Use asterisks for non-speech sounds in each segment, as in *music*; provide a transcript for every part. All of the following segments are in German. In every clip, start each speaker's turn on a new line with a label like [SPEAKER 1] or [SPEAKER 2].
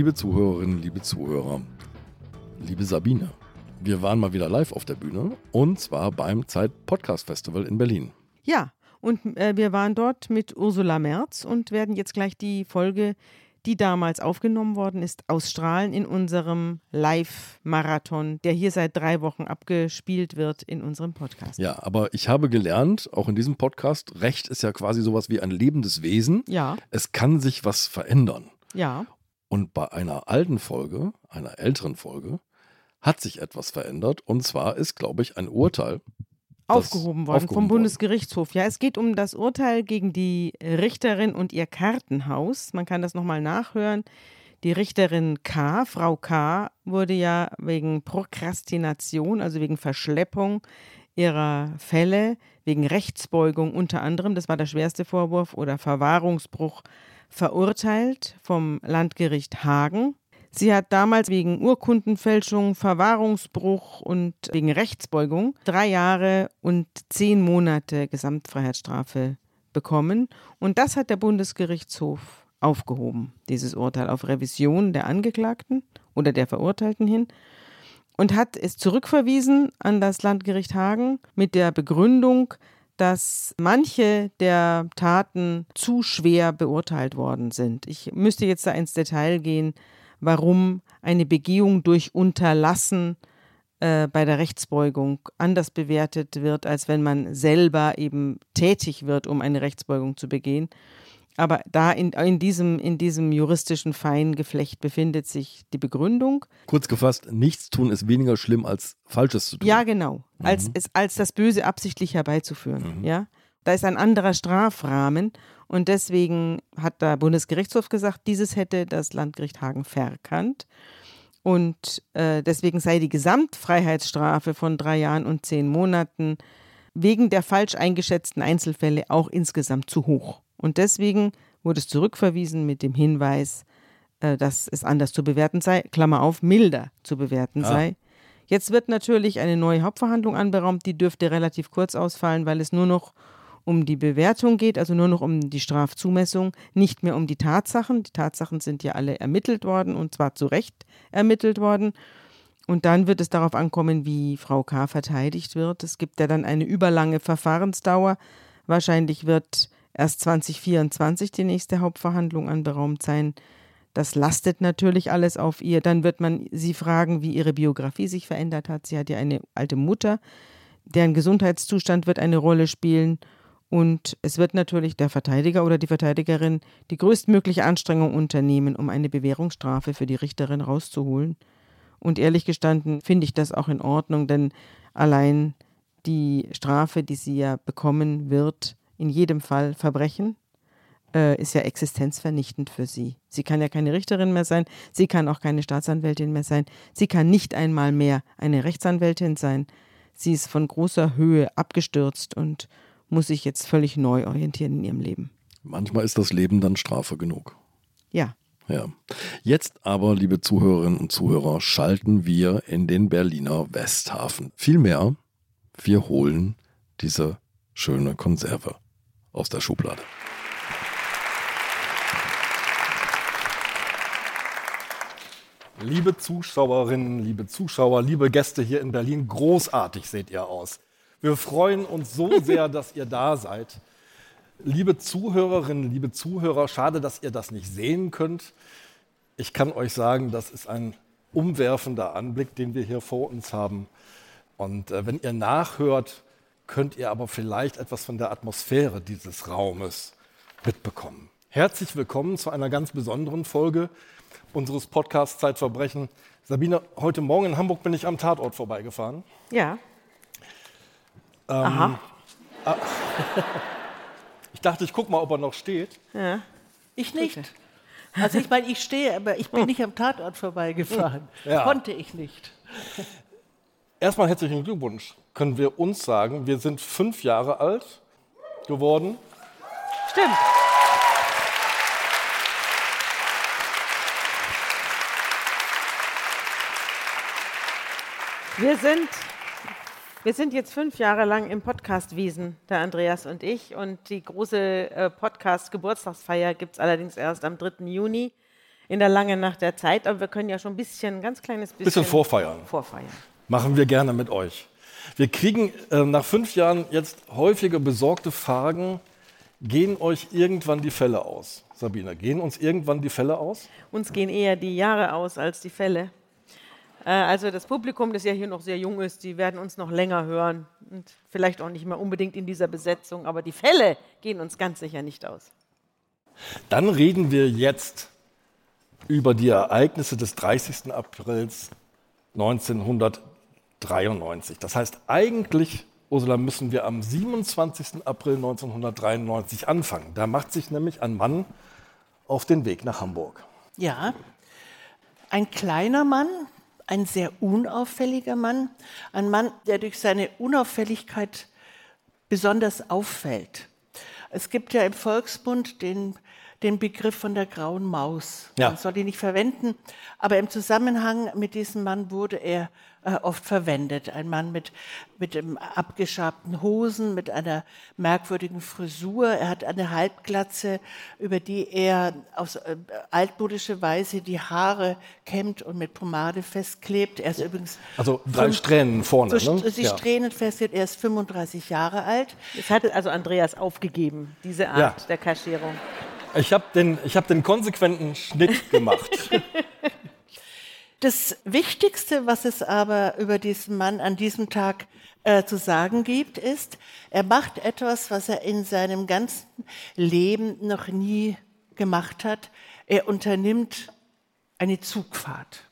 [SPEAKER 1] Liebe Zuhörerinnen, liebe Zuhörer, liebe Sabine, wir waren mal wieder live auf der Bühne und zwar beim Zeit Podcast Festival in Berlin.
[SPEAKER 2] Ja, und äh, wir waren dort mit Ursula Merz und werden jetzt gleich die Folge, die damals aufgenommen worden ist, ausstrahlen in unserem Live-Marathon, der hier seit drei Wochen abgespielt wird in unserem Podcast.
[SPEAKER 1] Ja, aber ich habe gelernt, auch in diesem Podcast, Recht ist ja quasi sowas wie ein lebendes Wesen.
[SPEAKER 2] Ja.
[SPEAKER 1] Es kann sich was verändern.
[SPEAKER 2] Ja.
[SPEAKER 1] Und bei einer alten Folge, einer älteren Folge, hat sich etwas verändert. Und zwar ist, glaube ich, ein Urteil
[SPEAKER 2] aufgehoben worden
[SPEAKER 1] aufgehoben
[SPEAKER 2] vom Bundesgerichtshof. Ja, es geht um das Urteil gegen die Richterin und ihr Kartenhaus. Man kann das nochmal nachhören. Die Richterin K., Frau K., wurde ja wegen Prokrastination, also wegen Verschleppung ihrer Fälle, wegen Rechtsbeugung unter anderem, das war der schwerste Vorwurf, oder Verwahrungsbruch verurteilt vom Landgericht Hagen. Sie hat damals wegen Urkundenfälschung, Verwahrungsbruch und wegen Rechtsbeugung drei Jahre und zehn Monate Gesamtfreiheitsstrafe bekommen. Und das hat der Bundesgerichtshof aufgehoben, dieses Urteil auf Revision der Angeklagten oder der Verurteilten hin und hat es zurückverwiesen an das Landgericht Hagen mit der Begründung, dass manche der Taten zu schwer beurteilt worden sind. Ich müsste jetzt da ins Detail gehen, warum eine Begehung durch Unterlassen äh, bei der Rechtsbeugung anders bewertet wird, als wenn man selber eben tätig wird, um eine Rechtsbeugung zu begehen. Aber da in, in, diesem, in diesem juristischen Feingeflecht befindet sich die Begründung.
[SPEAKER 1] Kurz gefasst, nichts tun ist weniger schlimm als Falsches zu tun.
[SPEAKER 2] Ja, genau. Mhm. Als, als das Böse absichtlich herbeizuführen. Mhm. Ja? Da ist ein anderer Strafrahmen und deswegen hat der Bundesgerichtshof gesagt, dieses hätte das Landgericht Hagen verkannt. Und äh, deswegen sei die Gesamtfreiheitsstrafe von drei Jahren und zehn Monaten wegen der falsch eingeschätzten Einzelfälle auch insgesamt zu hoch. Und deswegen wurde es zurückverwiesen mit dem Hinweis, äh, dass es anders zu bewerten sei, Klammer auf, milder zu bewerten ah. sei. Jetzt wird natürlich eine neue Hauptverhandlung anberaumt, die dürfte relativ kurz ausfallen, weil es nur noch um die Bewertung geht, also nur noch um die Strafzumessung, nicht mehr um die Tatsachen. Die Tatsachen sind ja alle ermittelt worden und zwar zu Recht ermittelt worden. Und dann wird es darauf ankommen, wie Frau K. verteidigt wird. Es gibt ja dann eine überlange Verfahrensdauer. Wahrscheinlich wird erst 2024 die nächste Hauptverhandlung anberaumt sein. Das lastet natürlich alles auf ihr. Dann wird man sie fragen, wie ihre Biografie sich verändert hat. Sie hat ja eine alte Mutter, deren Gesundheitszustand wird eine Rolle spielen. Und es wird natürlich der Verteidiger oder die Verteidigerin die größtmögliche Anstrengung unternehmen, um eine Bewährungsstrafe für die Richterin rauszuholen. Und ehrlich gestanden finde ich das auch in Ordnung, denn allein die Strafe, die sie ja bekommen wird, in jedem Fall Verbrechen, äh, ist ja existenzvernichtend für sie. Sie kann ja keine Richterin mehr sein, sie kann auch keine Staatsanwältin mehr sein, sie kann nicht einmal mehr eine Rechtsanwältin sein. Sie ist von großer Höhe abgestürzt und muss sich jetzt völlig neu orientieren in ihrem Leben.
[SPEAKER 1] Manchmal ist das Leben dann Strafe genug.
[SPEAKER 2] Ja.
[SPEAKER 1] Ja. Jetzt aber, liebe Zuhörerinnen und Zuhörer, schalten wir in den Berliner Westhafen. Vielmehr, wir holen diese schöne Konserve aus der Schublade. Liebe Zuschauerinnen, liebe Zuschauer, liebe Gäste hier in Berlin, großartig seht ihr aus. Wir freuen uns so *laughs* sehr, dass ihr da seid. Liebe Zuhörerinnen, liebe Zuhörer, schade, dass ihr das nicht sehen könnt. Ich kann euch sagen, das ist ein umwerfender Anblick, den wir hier vor uns haben. Und äh, wenn ihr nachhört, könnt ihr aber vielleicht etwas von der Atmosphäre dieses Raumes mitbekommen. Herzlich willkommen zu einer ganz besonderen Folge unseres Podcasts Zeitverbrechen. Sabine, heute Morgen in Hamburg bin ich am Tatort vorbeigefahren.
[SPEAKER 2] Ja.
[SPEAKER 1] Ähm, Aha. Äh, *laughs* ich dachte, ich gucke mal, ob er noch steht.
[SPEAKER 3] Ja. Ich nicht. Okay. Also ich meine, ich stehe, aber ich bin nicht am Tatort vorbeigefahren. Ja. Konnte ich nicht.
[SPEAKER 1] Erstmal herzlichen Glückwunsch, können wir uns sagen. Wir sind fünf Jahre alt geworden.
[SPEAKER 2] Stimmt. Wir sind wir sind jetzt fünf Jahre lang im Podcast-Wiesen, der Andreas und ich. Und die große äh, Podcast-Geburtstagsfeier gibt es allerdings erst am 3. Juni. in der langen Nacht der Zeit, aber wir können ja schon ein bisschen, ganz kleines bisschen,
[SPEAKER 1] bisschen vorfeiern.
[SPEAKER 2] vorfeiern.
[SPEAKER 1] Machen wir gerne mit euch. Wir kriegen äh, nach fünf Jahren jetzt häufige besorgte Fragen, gehen euch irgendwann die Fälle aus? Sabine, gehen uns irgendwann die Fälle aus?
[SPEAKER 2] Uns gehen eher die Jahre aus als die Fälle. Äh, also das Publikum, das ja hier noch sehr jung ist, die werden uns noch länger hören und vielleicht auch nicht mehr unbedingt in dieser Besetzung, aber die Fälle gehen uns ganz sicher nicht aus.
[SPEAKER 1] Dann reden wir jetzt über die Ereignisse des 30. Aprils 1993. Das heißt, eigentlich, Ursula, müssen wir am 27. April 1993 anfangen. Da macht sich nämlich ein Mann auf den Weg nach Hamburg.
[SPEAKER 3] Ja, ein kleiner Mann, ein sehr unauffälliger Mann, ein Mann, der durch seine Unauffälligkeit besonders auffällt. Es gibt ja im Volksmund den den Begriff von der grauen Maus. Ja. Man soll ihn nicht verwenden, aber im Zusammenhang mit diesem Mann wurde er äh, oft verwendet. Ein Mann mit, mit ähm, abgeschabten Hosen, mit einer merkwürdigen Frisur. Er hat eine Halbglatze, über die er auf äh, altmodische Weise die Haare kämmt und mit Pomade festklebt. Er ist übrigens.
[SPEAKER 1] Also drei fünf, Strähnen vorne.
[SPEAKER 3] So, ne? Sie ja. Strähnen festklebt. Er ist 35 Jahre alt.
[SPEAKER 2] Das hat also Andreas aufgegeben, diese Art ja. der Kaschierung.
[SPEAKER 1] Ich habe den, hab den konsequenten Schnitt gemacht. *laughs*
[SPEAKER 3] Das Wichtigste, was es aber über diesen Mann an diesem Tag äh, zu sagen gibt, ist, er macht etwas, was er in seinem ganzen Leben noch nie gemacht hat. Er unternimmt eine Zugfahrt.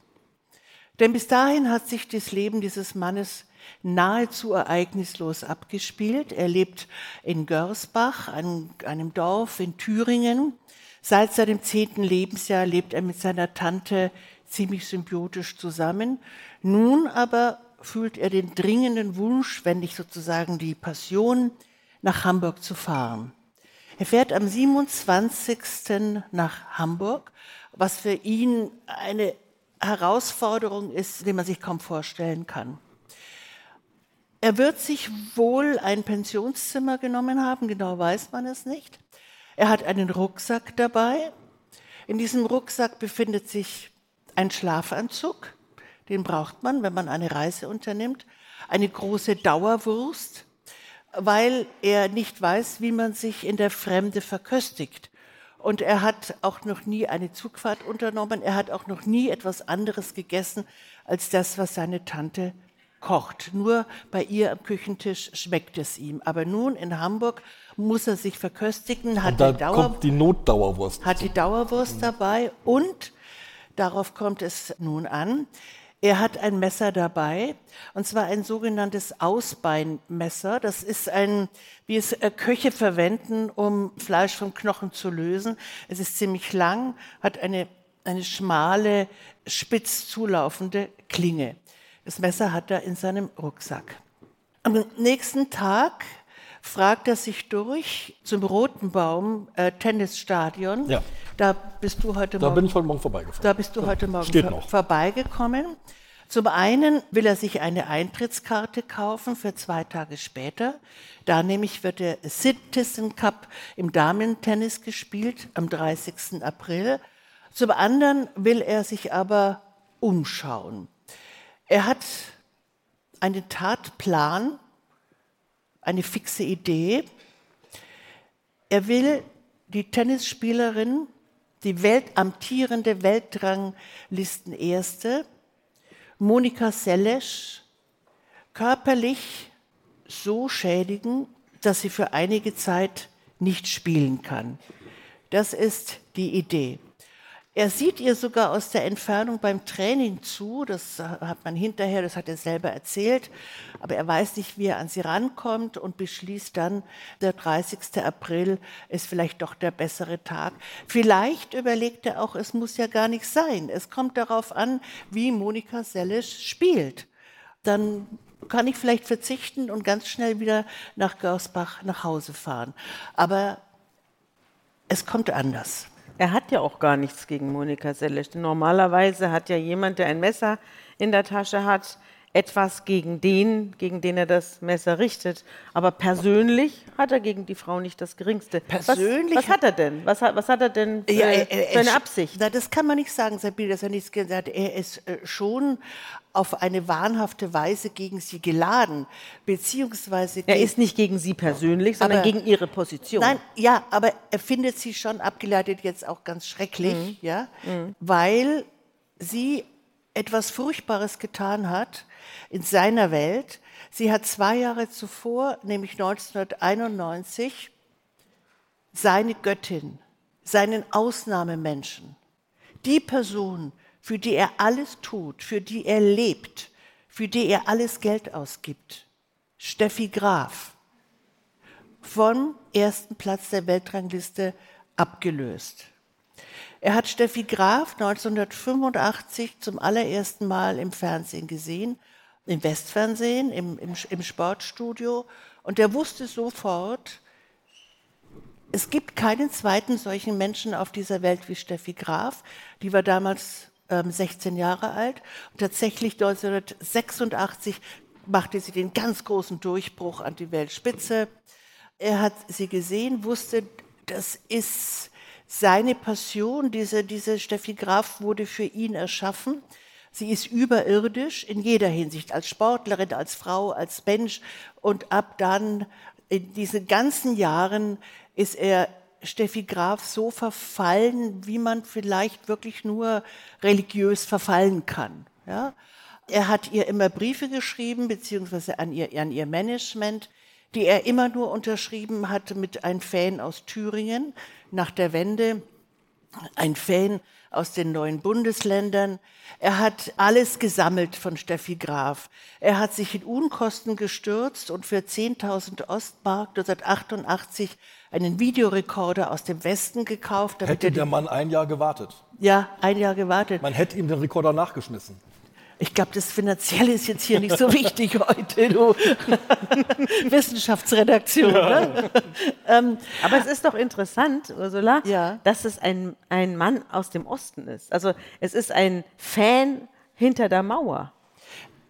[SPEAKER 3] Denn bis dahin hat sich das Leben dieses Mannes nahezu ereignislos abgespielt. Er lebt in Görsbach, einem, einem Dorf in Thüringen. Seit seinem zehnten Lebensjahr lebt er mit seiner Tante ziemlich symbiotisch zusammen. Nun aber fühlt er den dringenden Wunsch, wenn nicht sozusagen die Passion, nach Hamburg zu fahren. Er fährt am 27. nach Hamburg, was für ihn eine Herausforderung ist, die man sich kaum vorstellen kann. Er wird sich wohl ein Pensionszimmer genommen haben, genau weiß man es nicht. Er hat einen Rucksack dabei. In diesem Rucksack befindet sich ein Schlafanzug, den braucht man, wenn man eine Reise unternimmt, eine große Dauerwurst, weil er nicht weiß, wie man sich in der Fremde verköstigt. Und er hat auch noch nie eine Zugfahrt unternommen, er hat auch noch nie etwas anderes gegessen als das, was seine Tante kocht. Nur bei ihr am Küchentisch schmeckt es ihm. Aber nun in Hamburg muss er sich verköstigen, hat,
[SPEAKER 1] die, Dauer,
[SPEAKER 3] die
[SPEAKER 1] Notdauerwurst.
[SPEAKER 3] hat die Dauerwurst dabei und darauf kommt es nun an. Er hat ein Messer dabei, und zwar ein sogenanntes Ausbeinmesser. Das ist ein, wie es äh, Köche verwenden, um Fleisch vom Knochen zu lösen. Es ist ziemlich lang, hat eine, eine schmale, spitz zulaufende Klinge. Das Messer hat er in seinem Rucksack. Am nächsten Tag fragt er sich durch zum Roten Baum äh, Tennisstadion. Ja. Da bist du heute
[SPEAKER 1] da Morgen. Da bin ich heute Morgen vorbeigefahren.
[SPEAKER 3] Da bist du heute Morgen
[SPEAKER 1] Steht vor, noch.
[SPEAKER 3] vorbeigekommen. Zum einen will er sich eine Eintrittskarte kaufen für zwei Tage später. Da nämlich wird der Citizen Cup im Damentennis gespielt am 30. April. Zum anderen will er sich aber umschauen. Er hat einen Tatplan, eine fixe Idee. Er will die Tennisspielerin, die weltamtierende Weltranglistenerste, Monika Seles, körperlich so schädigen, dass sie für einige Zeit nicht spielen kann. Das ist die Idee. Er sieht ihr sogar aus der Entfernung beim Training zu, das hat man hinterher, das hat er selber erzählt, aber er weiß nicht, wie er an sie rankommt und beschließt dann, der 30. April ist vielleicht doch der bessere Tag. Vielleicht überlegt er auch, es muss ja gar nicht sein. Es kommt darauf an, wie Monika Sellisch spielt. Dann kann ich vielleicht verzichten und ganz schnell wieder nach Görsbach nach Hause fahren. Aber es kommt anders.
[SPEAKER 2] Er hat ja auch gar nichts gegen Monika Seles. Normalerweise hat ja jemand, der ein Messer in der Tasche hat, etwas gegen den, gegen den er das Messer richtet. Aber persönlich hat er gegen die Frau nicht das Geringste.
[SPEAKER 3] Persönlich
[SPEAKER 2] Was, was hat er denn? Was hat, was hat er denn für,
[SPEAKER 3] Ja, er- er-
[SPEAKER 2] für eine Absicht?
[SPEAKER 3] Na, das kann man nicht sagen, Sabine, dass er nichts gesagt hat. Er ist äh, schon auf eine wahnhafte Weise gegen sie geladen, beziehungsweise
[SPEAKER 2] Er ist nicht gegen sie persönlich, sondern
[SPEAKER 3] Aber-
[SPEAKER 2] gegen ihre Position.
[SPEAKER 3] Nein, ja, aber er findet sie schon abgeleitet jetzt auch ganz schrecklich,
[SPEAKER 2] Mhm.
[SPEAKER 3] ja, weil sie etwas Furchtbares getan hat in seiner Welt. Sie hat zwei Jahre zuvor, nämlich 1991, seine Göttin, seinen Ausnahmemenschen, die Person, für die er alles tut, für die er lebt, für die er alles Geld ausgibt, Steffi Graf, vom ersten Platz der Weltrangliste abgelöst. Er hat Steffi Graf 1985 zum allerersten Mal im Fernsehen gesehen, im Westfernsehen, im, im, im Sportstudio. Und er wusste sofort, es gibt keinen zweiten solchen Menschen auf dieser Welt wie Steffi Graf. Die war damals ähm, 16 Jahre alt. Und tatsächlich 1986 machte sie den ganz großen Durchbruch an die Weltspitze. Er hat sie gesehen, wusste, das ist seine Passion. Diese, diese Steffi Graf wurde für ihn erschaffen. Sie ist überirdisch in jeder Hinsicht, als Sportlerin, als Frau, als Mensch. Und ab dann, in diesen ganzen Jahren, ist er Steffi Graf so verfallen, wie man vielleicht wirklich nur religiös verfallen kann. Ja? Er hat ihr immer Briefe geschrieben, beziehungsweise an ihr, an ihr Management, die er immer nur unterschrieben hatte mit einem Fan aus Thüringen nach der Wende, ein Fan aus den neuen Bundesländern. Er hat alles gesammelt von Steffi Graf. Er hat sich in Unkosten gestürzt und für 10.000 Ostmark 1988 einen Videorekorder aus dem Westen gekauft. Damit
[SPEAKER 1] Hätte
[SPEAKER 3] er
[SPEAKER 1] der Mann ein Jahr gewartet.
[SPEAKER 3] ja, ein Jahr gewartet.
[SPEAKER 1] Man hätte ihm den Rekorder nachgeschmissen.
[SPEAKER 3] Ich glaube, das Finanzielle ist jetzt hier nicht so wichtig *laughs* heute, du *laughs* Wissenschaftsredaktion. Ne?
[SPEAKER 2] Aber es ist doch interessant, Ursula,
[SPEAKER 3] Ja.
[SPEAKER 2] dass es ein, ein Mann aus dem Osten ist. Also es ist ein Fan hinter der Mauer.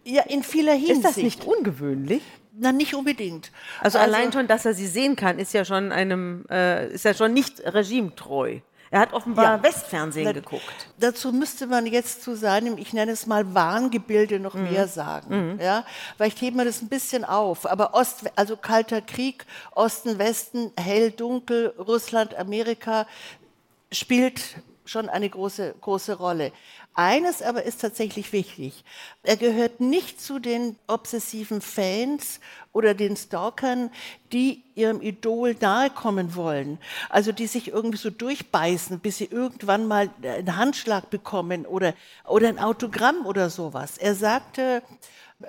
[SPEAKER 3] Ja, in vieler Hinsicht.
[SPEAKER 2] Ist das nicht ungewöhnlich?
[SPEAKER 3] Na, nicht unbedingt.
[SPEAKER 2] Also, allein schon, dass er sie sehen kann, ist ja schon einem, äh, ist ja schon nicht regimetreu. Er hat offenbar
[SPEAKER 3] Ja.
[SPEAKER 2] Westfernsehen
[SPEAKER 3] Na,
[SPEAKER 2] geguckt.
[SPEAKER 3] Dazu müsste man jetzt zu seinem, ich nenne es mal Wahngebilde noch
[SPEAKER 2] Mhm.
[SPEAKER 3] mehr sagen. Ja? Vielleicht heben wir das ein bisschen auf. Aber Ost, also Kalter Krieg, Osten, Westen, hell, dunkel, Russland, Amerika spielt schon eine große, große Rolle. Eines aber ist tatsächlich wichtig. Er gehört nicht zu den obsessiven Fans oder den Stalkern, die ihrem Idol nahe kommen wollen. Also die sich irgendwie so durchbeißen, bis sie irgendwann mal einen Handschlag bekommen oder, oder ein Autogramm oder sowas. Er sagte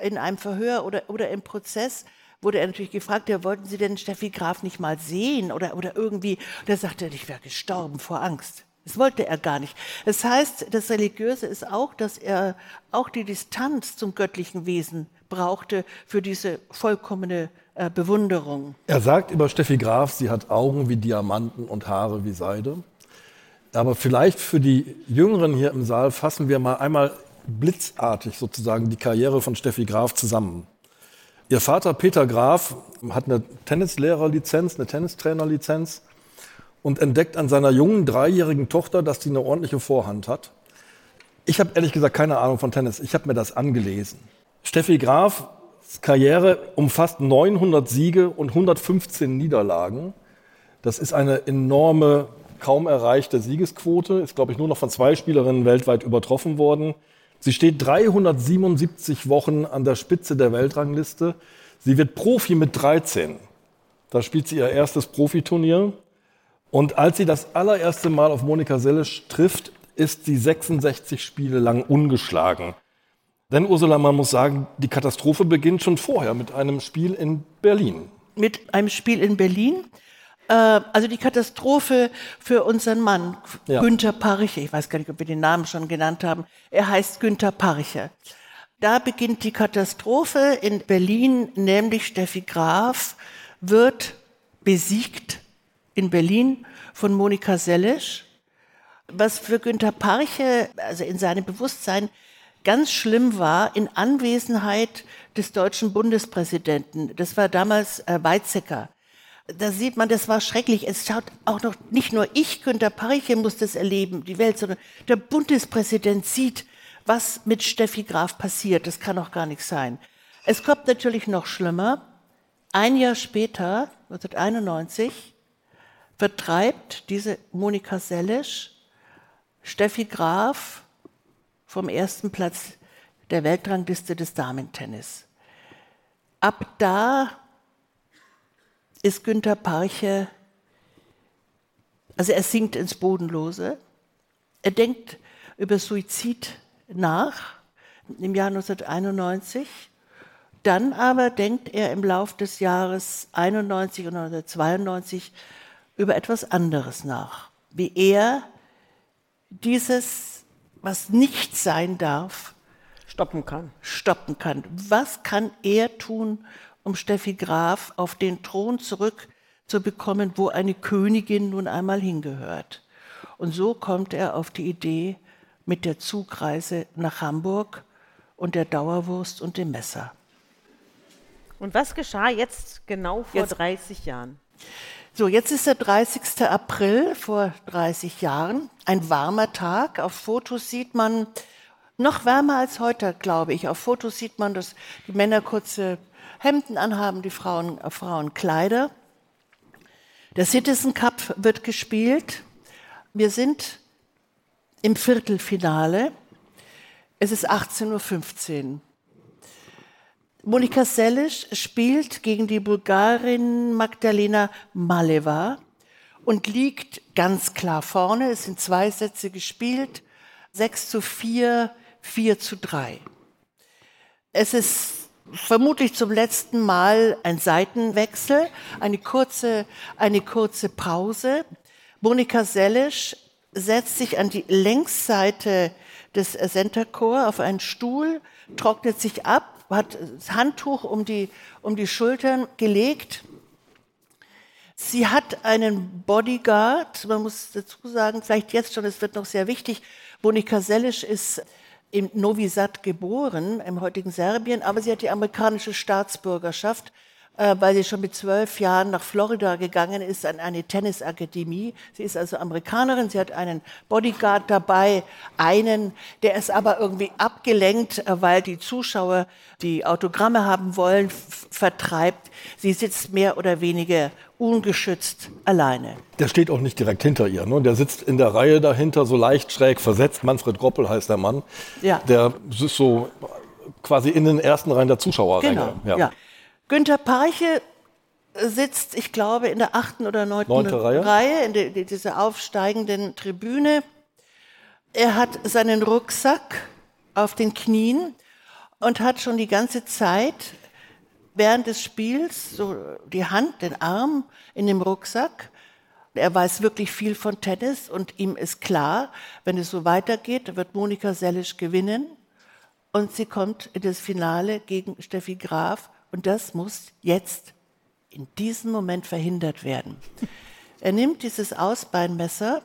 [SPEAKER 3] in einem Verhör oder, oder im Prozess, wurde er natürlich gefragt, ja, wollten Sie denn Steffi Graf nicht mal sehen oder, oder irgendwie? Und er sagte, ich wäre gestorben vor Angst. Das wollte er gar nicht. Das heißt, das Religiöse ist auch, dass er auch die Distanz zum göttlichen Wesen brauchte für diese vollkommene äh, Bewunderung.
[SPEAKER 1] Er sagt über Steffi Graf, sie hat Augen wie Diamanten und Haare wie Seide. Aber vielleicht für die Jüngeren hier im Saal fassen wir mal einmal blitzartig sozusagen die Karriere von Steffi Graf zusammen. Ihr Vater Peter Graf hat eine Tennislehrerlizenz, eine Tennistrainerlizenz und entdeckt an seiner jungen dreijährigen Tochter, dass die eine ordentliche Vorhand hat. Ich habe ehrlich gesagt keine Ahnung von Tennis. Ich habe mir das angelesen. Steffi Grafs Karriere umfasst 900 Siege und 115 Niederlagen. Das ist eine enorme, kaum erreichte Siegesquote. Ist, glaube ich, nur noch von zwei Spielerinnen weltweit übertroffen worden. Sie steht 377 Wochen an der Spitze der Weltrangliste. Sie wird Profi mit 13. Da spielt sie ihr erstes Profiturnier. Und als sie das allererste Mal auf Monika Seles trifft, ist sie 66 Spiele lang ungeschlagen. Denn Ursula, man muss sagen, die Katastrophe beginnt schon vorher mit einem Spiel in Berlin.
[SPEAKER 3] Mit einem Spiel in Berlin. Äh, also die Katastrophe für unseren Mann,
[SPEAKER 1] Ja.
[SPEAKER 3] Günther Parche. Ich weiß gar nicht, ob wir den Namen schon genannt haben. Er heißt Günther Parche. Da beginnt die Katastrophe in Berlin, nämlich Steffi Graf wird besiegt in Berlin von Monika Seles, was für Günther Parche, also in seinem Bewusstsein, ganz schlimm war, in Anwesenheit des deutschen Bundespräsidenten. Das war damals äh, Weizsäcker. Da sieht man, das war schrecklich. Es schaut auch noch, nicht nur ich, Günter Parche, muss das erleben, die Welt, sondern der Bundespräsident sieht, was mit Steffi Graf passiert. Das kann doch gar nicht sein. Es kommt natürlich noch schlimmer. Ein Jahr später, 1991, vertreibt diese Monika Sellesch Steffi Graf vom ersten Platz der Weltrangliste des Damentennis. Ab da ist Günter Parche, also er sinkt ins Bodenlose. Er denkt über Suizid nach im Jahr 1991. Dann aber denkt er im Lauf des Jahres 91 und 1992 über etwas anderes nach, wie er dieses, was nicht sein darf,
[SPEAKER 2] stoppen kann.
[SPEAKER 3] Stoppen kann. Was kann er tun, um Steffi Graf auf den Thron zurückzubekommen, wo eine Königin nun einmal hingehört? Und so kommt er auf die Idee mit der Zugreise nach Hamburg und der Dauerwurst und dem Messer.
[SPEAKER 2] Und was geschah jetzt genau vor jetzt, 30 Jahren?
[SPEAKER 3] So, jetzt ist der 30. April vor 30 Jahren, ein warmer Tag. Auf Fotos sieht man, noch wärmer als heute, glaube ich. Auf Fotos sieht man, dass die Männer kurze Hemden anhaben, die Frauen, äh, Frauen Kleider. Der Citizen Cup wird gespielt. Wir sind im Viertelfinale. Es ist 18.15 Uhr. Monika Selisch spielt gegen die Bulgarin Magdalena Maleva und liegt ganz klar vorne. Es sind zwei Sätze gespielt. 6 zu 4, 4 zu 3. Es ist vermutlich zum letzten Mal ein Seitenwechsel, eine kurze, eine kurze Pause. Monika Selisch setzt sich an die Längsseite des Center Core auf einen Stuhl, trocknet sich ab, hat das Handtuch um die, um die Schultern gelegt. Sie hat einen Bodyguard, man muss dazu sagen, vielleicht jetzt schon, es wird noch sehr wichtig, Monika Selisch ist in Novi Sad geboren, im heutigen Serbien, aber sie hat die amerikanische Staatsbürgerschaft weil sie schon mit zwölf Jahren nach Florida gegangen ist an eine Tennisakademie. Sie ist also Amerikanerin, sie hat einen Bodyguard dabei, einen, der ist aber irgendwie abgelenkt, äh, weil die Zuschauer die Autogramme haben wollen, vertreibt. Sie sitzt mehr oder weniger ungeschützt alleine.
[SPEAKER 1] Der steht auch nicht direkt hinter ihr. Ne? Der sitzt in der Reihe dahinter, so leicht schräg versetzt. Manfred Groppel heißt der Mann. Ja. Der ist so quasi in den ersten Reihen der Zuschauer.
[SPEAKER 3] Genau, ja. ja. Günter Parche sitzt, ich glaube, in der achten oder neunten Reihe, Reihe in, de, dieser aufsteigenden Tribüne. Er hat seinen Rucksack auf den Knien und hat schon die ganze Zeit während des Spiels so die Hand, den Arm in dem Rucksack. Er weiß wirklich viel von Tennis und ihm ist klar, wenn es so weitergeht, wird Monika Sellisch gewinnen und sie kommt in das Finale gegen Steffi Graf und das muss jetzt in diesem Moment verhindert werden. Er nimmt dieses Ausbeinmesser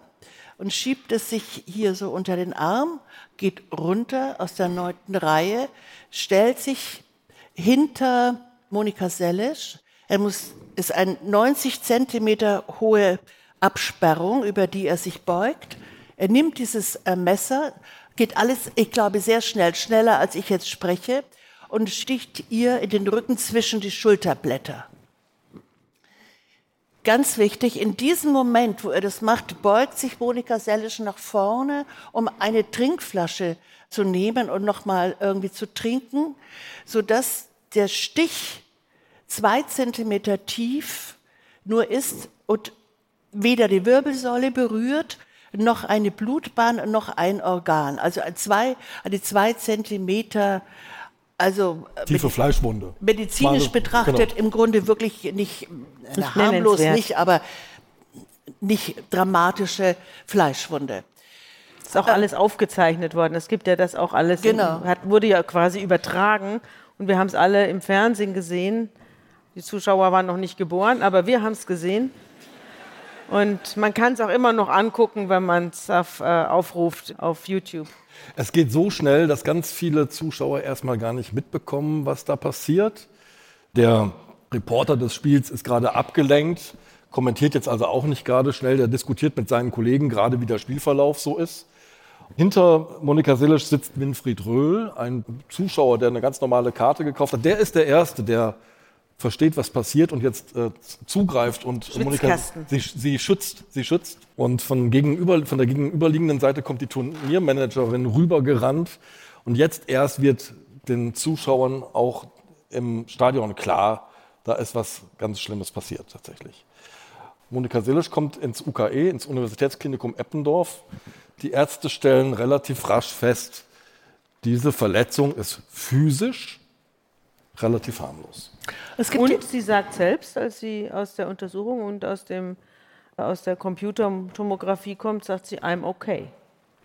[SPEAKER 3] und schiebt es sich hier so unter den Arm, geht runter aus der neunten Reihe, stellt sich hinter Monika Sellesch. Er muss, ist eine 90 Zentimeter hohe Absperrung, über die er sich beugt. Er nimmt dieses äh, Messer, geht alles, ich glaube, sehr schnell, schneller als ich jetzt spreche, und sticht ihr in den Rücken zwischen die Schulterblätter. Ganz wichtig, in diesem Moment, wo er das macht, beugt sich Monika Sellisch nach vorne, um eine Trinkflasche zu nehmen und nochmal irgendwie zu trinken, sodass der Stich zwei Zentimeter tief nur ist und weder die Wirbelsäule berührt, noch eine Blutbahn, noch ein Organ. Also zwei, eine zwei Zentimeter also
[SPEAKER 1] äh, tiefe Fleischwunde.
[SPEAKER 3] Medizinisch Meine, betrachtet genau. im Grunde wirklich nicht, nicht harmlos nicht, aber nicht dramatische Fleischwunde.
[SPEAKER 2] Ist auch äh, alles aufgezeichnet worden. Es gibt ja das auch alles. Genau. In, hat, wurde ja quasi übertragen und wir haben es alle im Fernsehen gesehen. Die Zuschauer waren noch nicht geboren, aber wir haben es gesehen. Und man kann es auch immer noch angucken, wenn man es auf, äh, aufruft auf YouTube.
[SPEAKER 1] Es geht so schnell, dass ganz viele Zuschauer erstmal gar nicht mitbekommen, was da passiert. Der Reporter des Spiels ist gerade abgelenkt, kommentiert jetzt also auch nicht gerade schnell, der diskutiert mit seinen Kollegen gerade, wie der Spielverlauf so ist. Hinter Monika Silisch sitzt Winfried Röhl, ein Zuschauer, der eine ganz normale Karte gekauft hat. Der ist der Erste, der versteht, was passiert und jetzt äh, zugreift und Monika sie, sie, schützt, sie schützt. Und von, gegenüber, von der gegenüberliegenden Seite kommt die Turniermanagerin rübergerannt und jetzt erst wird den Zuschauern auch im Stadion klar, da ist was ganz Schlimmes passiert tatsächlich. Monika Selisch kommt ins UKE, ins Universitätsklinikum Eppendorf. Die Ärzte stellen relativ rasch fest, diese Verletzung ist physisch relativ harmlos
[SPEAKER 2] und sie sagt selbst, als sie aus der Untersuchung und aus, dem, aus der Computertomographie kommt, sagt sie, I'm okay.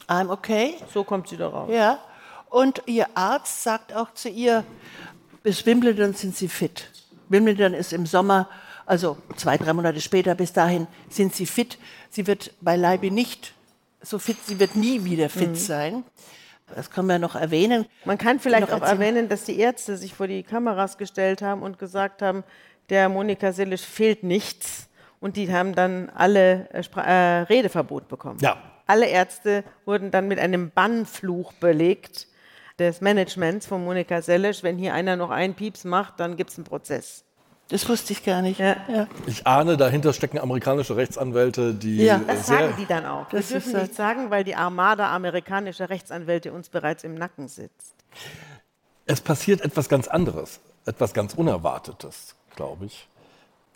[SPEAKER 3] I'm okay.
[SPEAKER 2] So kommt sie darauf.
[SPEAKER 3] Ja. Und ihr Arzt sagt auch zu ihr, bis Wimbledon sind sie fit. Wimbledon ist im Sommer, also zwei, drei Monate später, bis dahin sind sie fit. Sie wird beileibe nicht so fit, sie wird nie wieder fit mhm. sein. Das können wir noch erwähnen.
[SPEAKER 2] Man kann vielleicht auch erwähnen, dass die Ärzte sich vor die Kameras gestellt haben und gesagt haben, der Monika Selisch fehlt nichts. Und die haben dann alle äh, äh, Redeverbot bekommen.
[SPEAKER 1] Ja.
[SPEAKER 2] Alle Ärzte wurden dann mit einem Bannfluch belegt des Managements von Monika Selisch. Wenn hier einer noch einen Pieps macht, dann gibt es einen Prozess.
[SPEAKER 3] Das wusste ich gar nicht. Ja.
[SPEAKER 1] Ja. Ich ahne, dahinter stecken amerikanische Rechtsanwälte, die.
[SPEAKER 2] Ja, das sagen die dann auch. Das wir dürfen nicht sagen, weil die Armada amerikanischer Rechtsanwälte uns bereits im Nacken sitzt.
[SPEAKER 1] Es passiert etwas ganz anderes, etwas ganz Unerwartetes, glaube ich.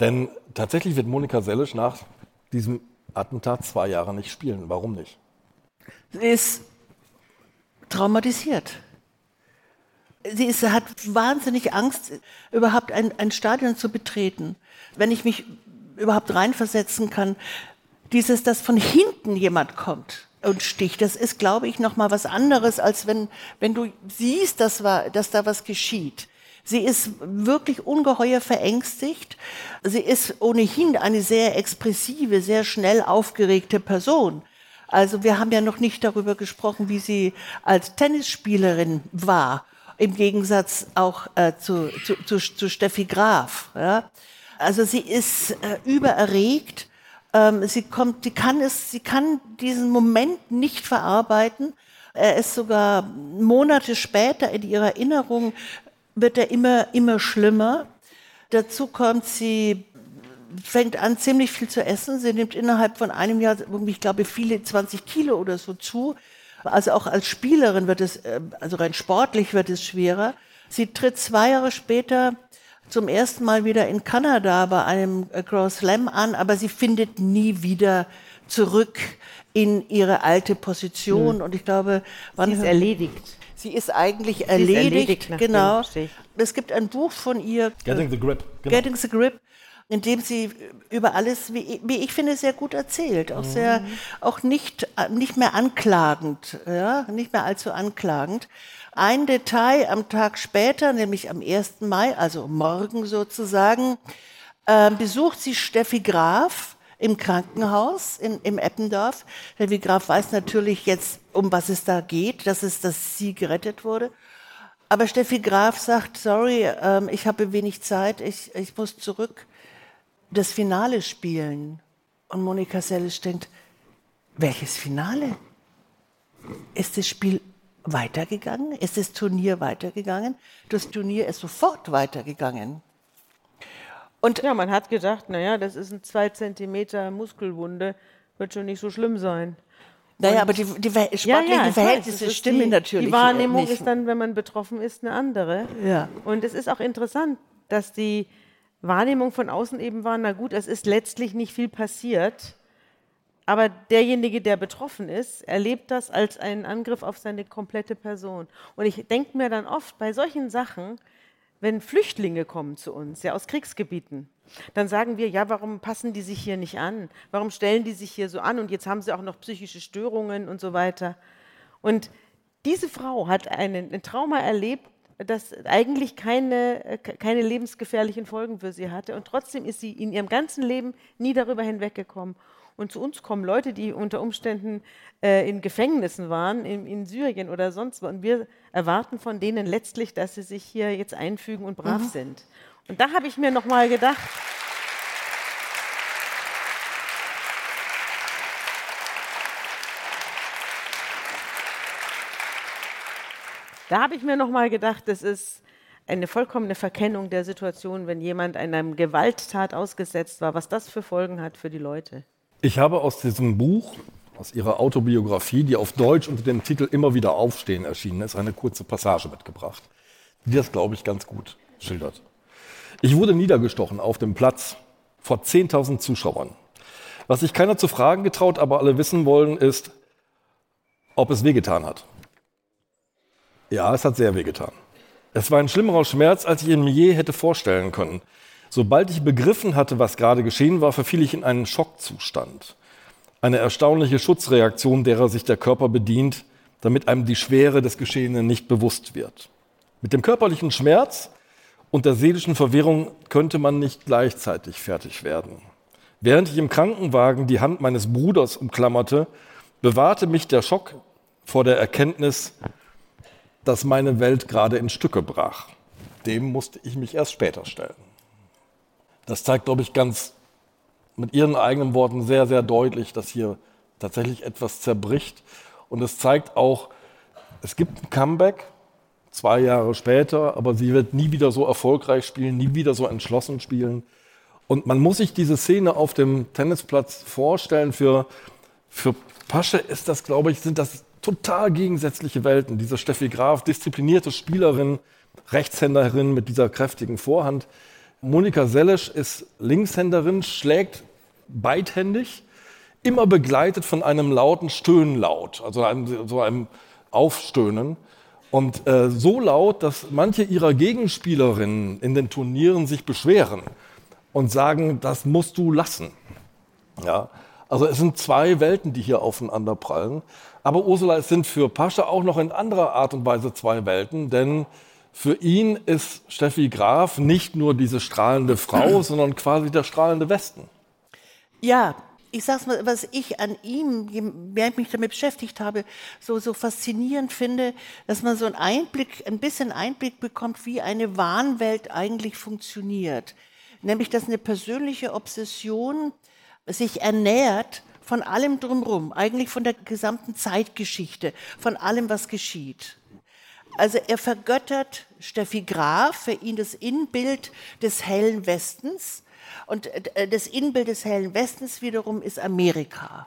[SPEAKER 1] Denn tatsächlich wird Monika Sellisch nach diesem Attentat zwei Jahre nicht spielen. Warum nicht?
[SPEAKER 3] Sie ist traumatisiert sie ist, hat wahnsinnig Angst, überhaupt ein, ein Stadion zu betreten. Wenn ich mich überhaupt reinversetzen kann, dieses, dass von hinten jemand kommt und sticht, das ist, glaube ich, noch mal was anderes, als wenn, wenn du siehst, dass, war, dass da was geschieht. Sie ist wirklich ungeheuer verängstigt. Sie ist ohnehin eine sehr expressive, sehr schnell aufgeregte Person. Also wir haben ja noch nicht darüber gesprochen, wie sie als Tennisspielerin war im Gegensatz auch äh, zu, zu, zu, zu, Steffi Graf. Ja? Also sie ist äh, übererregt. Ähm, sie kommt, die kann es, sie kann diesen Moment nicht verarbeiten. Er ist sogar Monate später in ihrer Erinnerung wird er immer immer schlimmer. Dazu kommt sie fängt an, ziemlich viel zu essen. Sie nimmt innerhalb von einem Jahr, ich glaube, viele 20 Kilo oder so zu. Also auch als Spielerin wird es, äh, also rein sportlich wird es schwerer. Sie tritt zwei Jahre später zum ersten Mal wieder in Kanada bei einem Grand Slam an, aber sie findet nie wieder zurück in ihre alte Position. Mhm. Und ich glaube,
[SPEAKER 2] wann sie ist erledigt.
[SPEAKER 3] Sie ist eigentlich erledigt, ist erledigt genau. Es gibt ein Buch von ihr.
[SPEAKER 1] Getting the Grip.
[SPEAKER 3] Genau. Getting the Grip in dem sie über alles, wie, wie ich finde, sehr gut erzählt. Auch sehr, auch nicht, nicht mehr anklagend, ja, nicht mehr allzu anklagend. Ein Detail am Tag später, nämlich am 1. Mai, also morgen sozusagen, äh, besucht sie Steffi Graf im Krankenhaus in, im Eppendorf. Steffi Graf weiß natürlich jetzt, um was es da geht, dass es, dass sie gerettet wurde. Aber Steffi Graf sagt, sorry, ähm, ich habe wenig Zeit, ich, ich muss zurück das Finale spielen. Und Monika Sellisch denkt, welches Finale? Ist das Spiel weitergegangen? Ist das Turnier weitergegangen? Das Turnier ist sofort weitergegangen.
[SPEAKER 2] Und ja, man hat gedacht, naja, das ist ein zwei Zentimeter Muskelwunde, wird schon nicht so schlimm sein.
[SPEAKER 3] Naja, aber die, die sportlichen ja, ja, Verhältnisse stimmen
[SPEAKER 2] die,
[SPEAKER 3] natürlich.
[SPEAKER 2] Die Wahrnehmung nicht. ist dann, wenn man betroffen ist, eine andere.
[SPEAKER 3] Ja.
[SPEAKER 2] Und es ist auch interessant, dass die Wahrnehmung von außen eben war, na gut, es ist letztlich nicht viel passiert, aber derjenige, der betroffen ist, erlebt das als einen Angriff auf seine komplette Person. Und ich denke mir dann oft bei solchen Sachen, wenn Flüchtlinge kommen zu uns, ja aus Kriegsgebieten, dann sagen wir, ja, warum passen die sich hier nicht an? Warum stellen die sich hier so an? Und jetzt haben sie auch noch psychische Störungen und so weiter. Und diese Frau hat einen, ein Trauma erlebt, das eigentlich keine, äh, keine lebensgefährlichen Folgen für sie hatte. Und trotzdem ist sie in ihrem ganzen Leben nie darüber hinweggekommen. Und zu uns kommen Leute, die unter Umständen äh, in Gefängnissen waren, in, in, Syrien oder sonst wo. Und wir erwarten von denen letztlich, dass sie sich hier jetzt einfügen und brav mhm. sind. Und da habe ich mir nochmal gedacht, Da habe ich mir noch mal gedacht, das ist eine vollkommene Verkennung der Situation, wenn jemand einer Gewalttat ausgesetzt war, was das für Folgen hat für die Leute.
[SPEAKER 1] Ich habe aus diesem Buch, aus Ihrer Autobiografie, die auf Deutsch unter dem Titel Immer wieder aufstehen erschienen ist, eine kurze Passage mitgebracht, die das, glaube ich, ganz gut schildert. Ich wurde niedergestochen auf dem Platz vor 10.000 Zuschauern. Was sich keiner zu fragen getraut, aber alle wissen wollen, ist, ob es wehgetan hat. Ja, es hat sehr wehgetan. Es war ein schlimmerer Schmerz, als ich ihn mir je hätte vorstellen können. Sobald ich begriffen hatte, was gerade geschehen war, verfiel ich in einen Schockzustand. Eine erstaunliche Schutzreaktion, derer sich der Körper bedient, damit einem die Schwere des Geschehenen nicht bewusst wird. Mit dem körperlichen Schmerz und der seelischen Verwirrung könnte man nicht gleichzeitig fertig werden. Während ich im Krankenwagen die Hand meines Bruders umklammerte, bewahrte mich der Schock vor der Erkenntnis, dass meine Welt gerade in Stücke brach. Dem musste ich mich erst später stellen. Das zeigt, glaube ich, ganz mit Ihren eigenen Worten sehr, sehr deutlich, dass hier tatsächlich etwas zerbricht. Und es zeigt auch, es gibt ein Comeback, zwei Jahre später, aber sie wird nie wieder so erfolgreich spielen, nie wieder so entschlossen spielen. Und man muss sich diese Szene auf dem Tennisplatz vorstellen. Für, für Pasche ist das, glaube ich, sind das total gegensätzliche Welten. Diese Steffi Graf, disziplinierte Spielerin, Rechtshänderin mit dieser kräftigen Vorhand. Monika Sellesch ist Linkshänderin, schlägt beidhändig, immer begleitet von einem lauten Stöhnlaut, also einem, so einem Aufstöhnen. Und äh, so laut, dass manche ihrer Gegenspielerinnen in den Turnieren sich beschweren und sagen, das musst du lassen. Ja, also es sind zwei Welten, die hier aufeinander prallen. Aber Ursula, es sind für Pascha auch noch in anderer Art und Weise zwei Welten, denn für ihn ist Steffi Graf nicht nur diese strahlende Frau, *clears throat* sondern quasi der strahlende Westen.
[SPEAKER 3] Ja, ich sag's mal, was ich an ihm, je mehr ich mich damit beschäftigt habe, so, so faszinierend finde, dass man so einen Einblick, ein bisschen Einblick bekommt, wie eine Wahnwelt eigentlich funktioniert. Nämlich, dass eine persönliche Obsession sich ernährt von allem drumherum, eigentlich von der gesamten Zeitgeschichte, von allem, was geschieht. Also er vergöttert Steffi Graf, für ihn das Inbild des hellen Westens. Und äh, das Inbild des hellen Westens wiederum ist Amerika.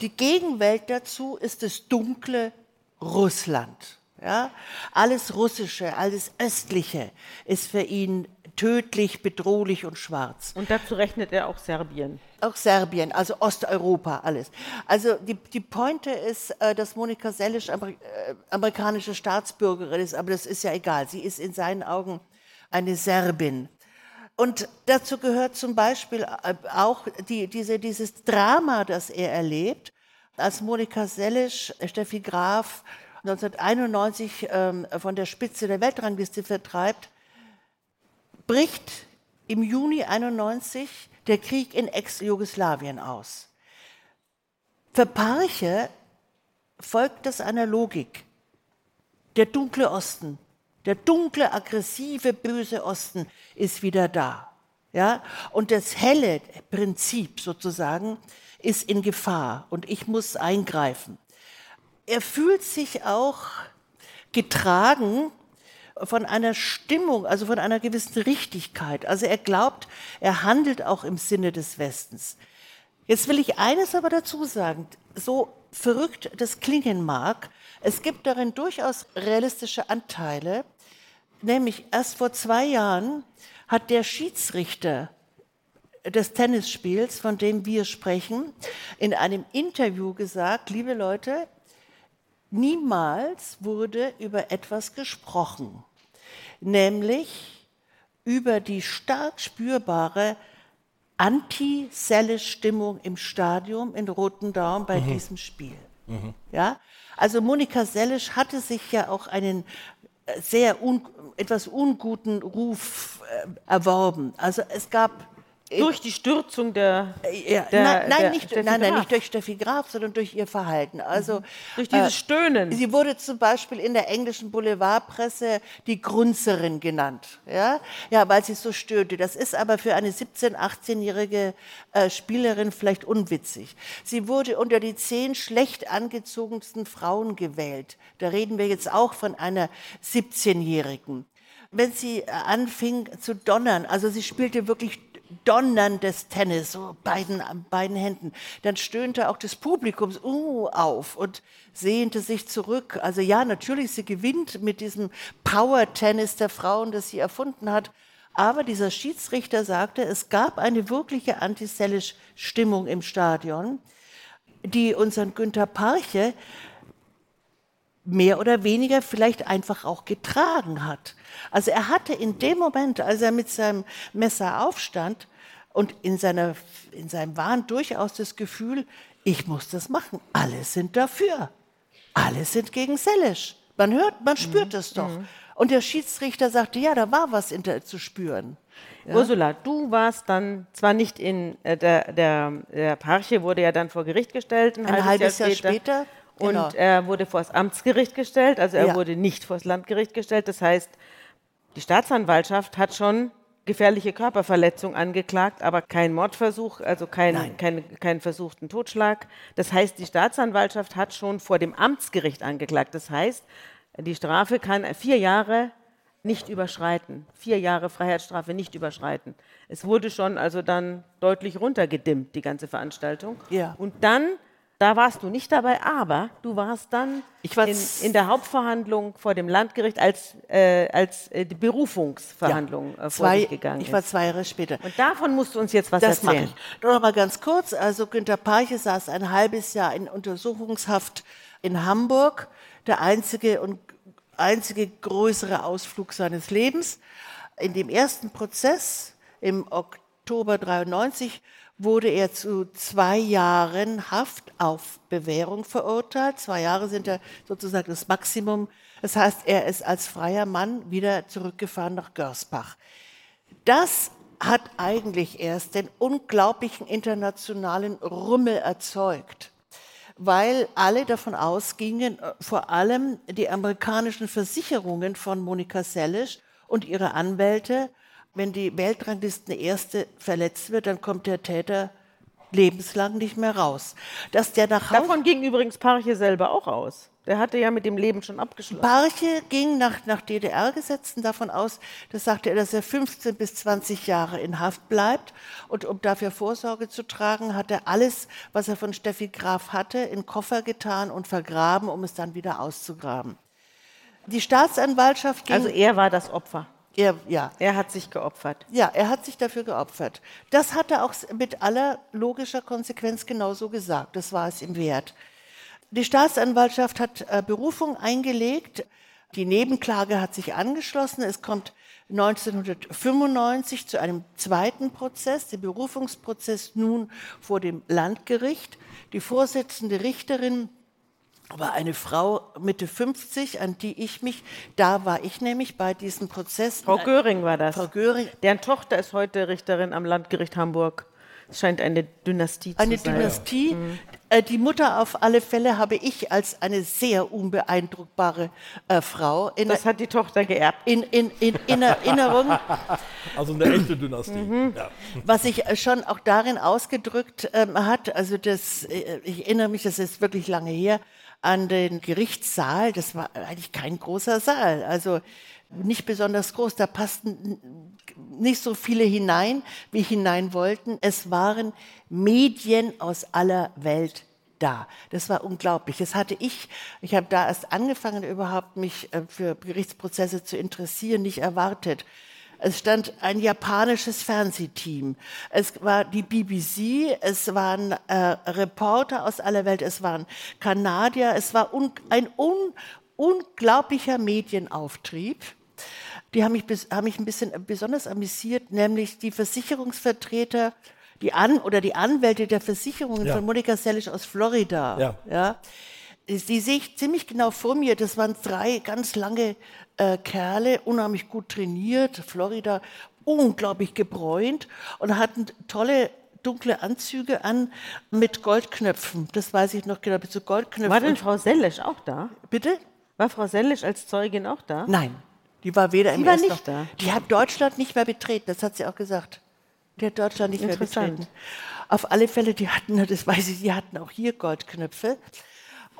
[SPEAKER 3] Die Gegenwelt dazu ist das dunkle Russland. Ja? Alles Russische, alles Östliche ist für ihn tödlich, bedrohlich und schwarz.
[SPEAKER 2] Und dazu rechnet er auch Serbien.
[SPEAKER 3] Auch Serbien, also Osteuropa, alles. Also die, die Pointe ist, äh, dass Monika Sellisch äh, amerikanische Staatsbürgerin ist, aber das ist ja egal. Sie ist in seinen Augen eine Serbin. Und dazu gehört zum Beispiel äh, auch die, diese, dieses Drama, das er erlebt, als Monika Sellisch, Steffi Graf 1991 ähm, von der Spitze der Weltrangliste vertreibt, bricht im Juni 91 der Krieg in Ex-Jugoslawien aus. Für Parche folgt das einer Logik. Der dunkle Osten, der dunkle, aggressive, böse Osten ist wieder da. Ja? Und das helle Prinzip sozusagen ist in Gefahr und ich muss eingreifen. Er fühlt sich auch getragen von einer Stimmung, also von einer gewissen Richtigkeit. Also er glaubt, er handelt auch im Sinne des Westens. Jetzt will ich eines aber dazu sagen, so verrückt das klingen mag, es gibt darin durchaus realistische Anteile, nämlich erst vor zwei Jahren hat der Schiedsrichter des Tennisspiels, von dem wir sprechen, in einem Interview gesagt, liebe Leute, niemals wurde über etwas gesprochen nämlich über die stark spürbare Anti-Selle-Stimmung im Stadion in Rotendaum bei mhm. diesem Spiel. Mhm. Ja? Also Monika Sellisch hatte sich ja auch einen äh, sehr un, etwas unguten Ruf äh, erworben. Also es gab
[SPEAKER 2] durch die Stürzung der.
[SPEAKER 3] Ja,
[SPEAKER 2] der,
[SPEAKER 3] nein, nein,
[SPEAKER 2] der
[SPEAKER 3] nicht,
[SPEAKER 2] Steffi
[SPEAKER 3] nein, nein, nicht durch Steffi Graf, sondern durch ihr Verhalten. Also
[SPEAKER 2] Durch dieses
[SPEAKER 3] äh,
[SPEAKER 2] Stöhnen.
[SPEAKER 3] Sie wurde zum Beispiel in der englischen Boulevardpresse die Grunzerin genannt, ja, ja, weil sie so stöhnte. Das ist aber für eine 17-, 18-jährige äh, Spielerin vielleicht unwitzig. Sie wurde unter die zehn schlecht angezogensten Frauen gewählt. Da reden wir jetzt auch von einer 17-jährigen. Wenn sie äh, anfing zu donnern, also sie spielte wirklich donnerndes Tennis, so beiden, an beiden Händen. Dann stöhnte auch das Publikum uh, auf und sehnte sich zurück. Also ja, natürlich, sie gewinnt mit diesem Power-Tennis der Frauen, das sie erfunden hat. Aber dieser Schiedsrichter sagte, es gab eine wirkliche antisellische Stimmung im Stadion, die unseren Günther Parche mehr oder weniger vielleicht einfach auch getragen hat. Also er hatte in dem Moment, als er mit seinem Messer aufstand und in, seiner, in seinem Wahn durchaus das Gefühl, ich muss das machen. Alle sind dafür. Alle sind gegen Selisch. Man hört, man spürt es doch. Und der Schiedsrichter sagte, ja, da war was in der, zu spüren.
[SPEAKER 2] Ursula, du warst dann zwar nicht in äh, der, der, der Parche wurde ja dann vor Gericht gestellt, ein,
[SPEAKER 3] Ein halbes Jahr später, genau.
[SPEAKER 2] Und er wurde vor das Amtsgericht gestellt, also er
[SPEAKER 3] Ja.
[SPEAKER 2] wurde nicht vor das Landgericht gestellt. Das heißt, die Staatsanwaltschaft hat schon gefährliche Körperverletzung angeklagt, aber kein Mordversuch, also kein,
[SPEAKER 3] Nein.
[SPEAKER 2] kein, kein versuchten Totschlag. Das heißt, die Staatsanwaltschaft hat schon vor dem Amtsgericht angeklagt. Das heißt, die Strafe kann vier Jahre nicht überschreiten. Vier Jahre Freiheitsstrafe nicht überschreiten. Es wurde schon also dann deutlich runtergedimmt, die ganze Veranstaltung.
[SPEAKER 3] Ja.
[SPEAKER 2] Und dann, da warst du nicht dabei, aber du warst dann
[SPEAKER 3] Ich war
[SPEAKER 2] in, in der Hauptverhandlung vor dem Landgericht, als, äh, als äh, die Berufungsverhandlung äh, vor
[SPEAKER 3] zwei,
[SPEAKER 2] sich gegangen
[SPEAKER 3] ich war zwei Jahre später.
[SPEAKER 2] Und davon musst du uns jetzt was
[SPEAKER 3] Das
[SPEAKER 2] erzählen.
[SPEAKER 3] ich. Nur noch mal ganz kurz. Also Günter Parche saß ein halbes Jahr in Untersuchungshaft in Hamburg. Der einzige und einzige größere Ausflug seines Lebens. In dem ersten Prozess im Oktober 93 wurde er zu zwei Jahren Haft auf Bewährung verurteilt. Zwei Jahre sind ja sozusagen das Maximum. Das heißt, er ist als freier Mann wieder zurückgefahren nach Görsbach. Das hat eigentlich erst den unglaublichen internationalen Rummel erzeugt, weil alle davon ausgingen, äh, vor allem die amerikanischen Versicherungen von Monika Seles und ihre Anwälte, wenn die Weltranglisten erste verletzt wird, dann kommt der Täter lebenslang nicht mehr raus. Dass der nach Hause
[SPEAKER 2] Davon ging übrigens Parche selber auch aus. Der hatte ja mit dem Leben schon abgeschlossen.
[SPEAKER 3] Parche ging nach, nach DDR-Gesetzen davon aus, das sagte er, dass er 15 bis 20 Jahre in Haft bleibt. Und um dafür Vorsorge zu tragen, hat er alles, was er von Steffi Graf hatte, in Koffer getan und vergraben, um es dann wieder auszugraben. Die Staatsanwaltschaft ging.
[SPEAKER 2] Also er war das Opfer.
[SPEAKER 3] Er, ja,
[SPEAKER 2] Er hat sich geopfert.
[SPEAKER 3] ja, er hat sich dafür geopfert. Das hat er auch mit aller logischer Konsequenz genauso gesagt. Das war es ihm wert. Die Staatsanwaltschaft hat äh, Berufung eingelegt. Die Nebenklage hat sich angeschlossen. Es kommt 1995 zu einem zweiten Prozess, der Berufungsprozess nun vor dem Landgericht. Die Vorsitzende Richterin war eine Frau Mitte 50, an die ich mich, da war ich nämlich bei diesem Prozess.
[SPEAKER 2] Frau Göring war das.
[SPEAKER 3] Frau Göring,
[SPEAKER 2] Deren Tochter ist heute Richterin am Landgericht Hamburg. Es scheint eine Dynastie
[SPEAKER 3] eine
[SPEAKER 2] zu sein.
[SPEAKER 3] Dynastie. Äh, Die Mutter auf alle Fälle habe ich als eine sehr unbeeindruckbare äh, Frau in,
[SPEAKER 2] Das hat die Tochter geerbt.
[SPEAKER 3] in, in, in, in Erinnerung, *laughs*
[SPEAKER 1] Also eine echte Dynastie.
[SPEAKER 3] Mhm.
[SPEAKER 1] Ja.
[SPEAKER 3] was sich äh, schon auch darin ausgedrückt ähm, hat. Also das, äh, ich erinnere mich, das ist wirklich lange her, an den Gerichtssaal. Das war eigentlich kein großer Saal. Also nicht besonders groß. Da passten nicht so viele hinein, wie hinein wollten. Es waren Medien aus aller Welt da. Das war unglaublich. Das hatte ich, ich habe da erst angefangen, überhaupt mich äh, für Gerichtsprozesse zu interessieren, nicht erwartet. Es stand ein japanisches Fernsehteam. Es war die BBC, es waren äh, Reporter aus aller Welt, es waren Kanadier, es war un ein un unglaublicher Medienauftrieb. Die haben mich, haben mich ein bisschen besonders amüsiert, nämlich die Versicherungsvertreter, die An oder die Anwälte der Versicherungen
[SPEAKER 1] Ja.
[SPEAKER 3] von Monika Sellisch aus Florida.
[SPEAKER 1] Ja.
[SPEAKER 3] Ja, die sehe ich ziemlich genau vor mir. Das waren drei ganz lange äh, Kerle, unheimlich gut trainiert, Florida, unglaublich gebräunt und hatten tolle dunkle Anzüge an mit Goldknöpfen. Das weiß ich noch genau, mit so Goldknöpfen.
[SPEAKER 2] War denn Frau Sellesch auch da?
[SPEAKER 3] Bitte?
[SPEAKER 2] War Frau Sellesch als Zeugin auch da?
[SPEAKER 3] Nein, die war weder
[SPEAKER 2] Sie
[SPEAKER 3] im
[SPEAKER 2] war
[SPEAKER 3] ersten
[SPEAKER 2] nicht
[SPEAKER 3] noch-
[SPEAKER 2] da.
[SPEAKER 3] Die hat Deutschland nicht mehr betreten, das hat sie auch gesagt. Die hat Deutschland nicht mehr betreten. Auf alle Fälle, die hatten, das weiß ich, die hatten auch hier Goldknöpfe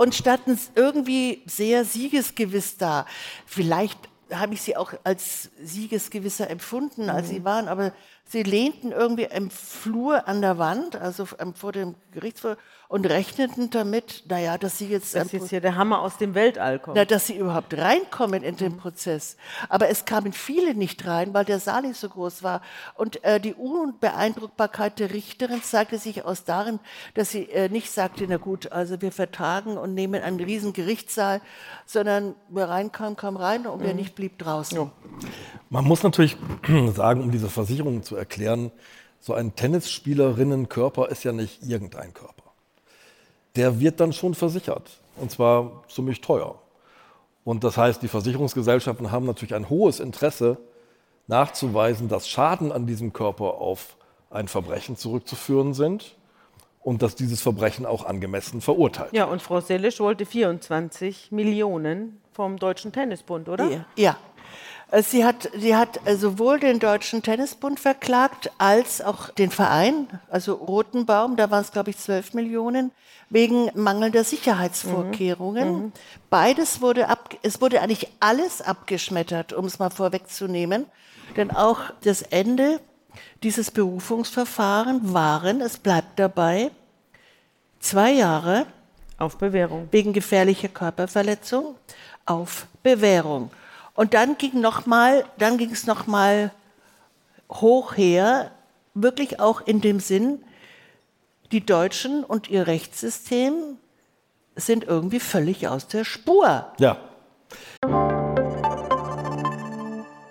[SPEAKER 3] und standen irgendwie sehr siegesgewiss da. Vielleicht habe ich sie auch als siegesgewisser empfunden, als
[SPEAKER 2] Mhm.
[SPEAKER 3] sie waren, aber sie lehnten irgendwie im Flur an der Wand, also ähm, vor dem Gerichtshof, und rechneten damit, naja, dass sie jetzt,
[SPEAKER 2] Das ist jetzt hier der Hammer aus dem Weltall kommt.
[SPEAKER 3] na, dass sie überhaupt reinkommen in
[SPEAKER 2] Mhm.
[SPEAKER 3] den Prozess. Aber es kamen viele nicht rein, weil der Saal nicht so groß war. Und äh, die Unbeeindruckbarkeit der Richterin zeigte sich aus darin, dass sie äh, nicht sagte, na gut, also wir vertagen und nehmen einen riesen Gerichtssaal, sondern wer reinkam, kam rein und
[SPEAKER 2] Mhm.
[SPEAKER 3] wer nicht, blieb draußen.
[SPEAKER 1] Man muss natürlich *clears throat* sagen, um diese Versicherung zu erklären, so ein Tennisspielerinnenkörper ist ja nicht irgendein Körper. Der wird dann schon versichert und zwar ziemlich teuer. Und das heißt, die Versicherungsgesellschaften haben natürlich ein hohes Interesse nachzuweisen, dass Schaden an diesem Körper auf ein Verbrechen zurückzuführen sind und dass dieses Verbrechen auch angemessen verurteilt.
[SPEAKER 2] Ja, und Frau Sellesch wollte 24 Millionen vom Deutschen Tennisbund, oder?
[SPEAKER 3] Ja. ja. Äh, Sie hat, sie hat äh, sowohl den Deutschen Tennisbund verklagt als auch den Verein, also Rotenbaum, da waren es, glaube ich, 12 Millionen, wegen mangelnder Sicherheitsvorkehrungen. Beides wurde ab, es wurde eigentlich alles abgeschmettert, um es mal vorwegzunehmen. Denn auch das Ende dieses Berufungsverfahren waren, es bleibt dabei, zwei Jahre
[SPEAKER 2] Auf Bewährung.
[SPEAKER 3] wegen gefährlicher Körperverletzung auf Bewährung. Und dann ging noch mal, dann ging es noch mal hoch her, wirklich auch in dem Sinn, die Deutschen und ihr Rechtssystem sind irgendwie völlig aus der Spur.
[SPEAKER 1] Ja,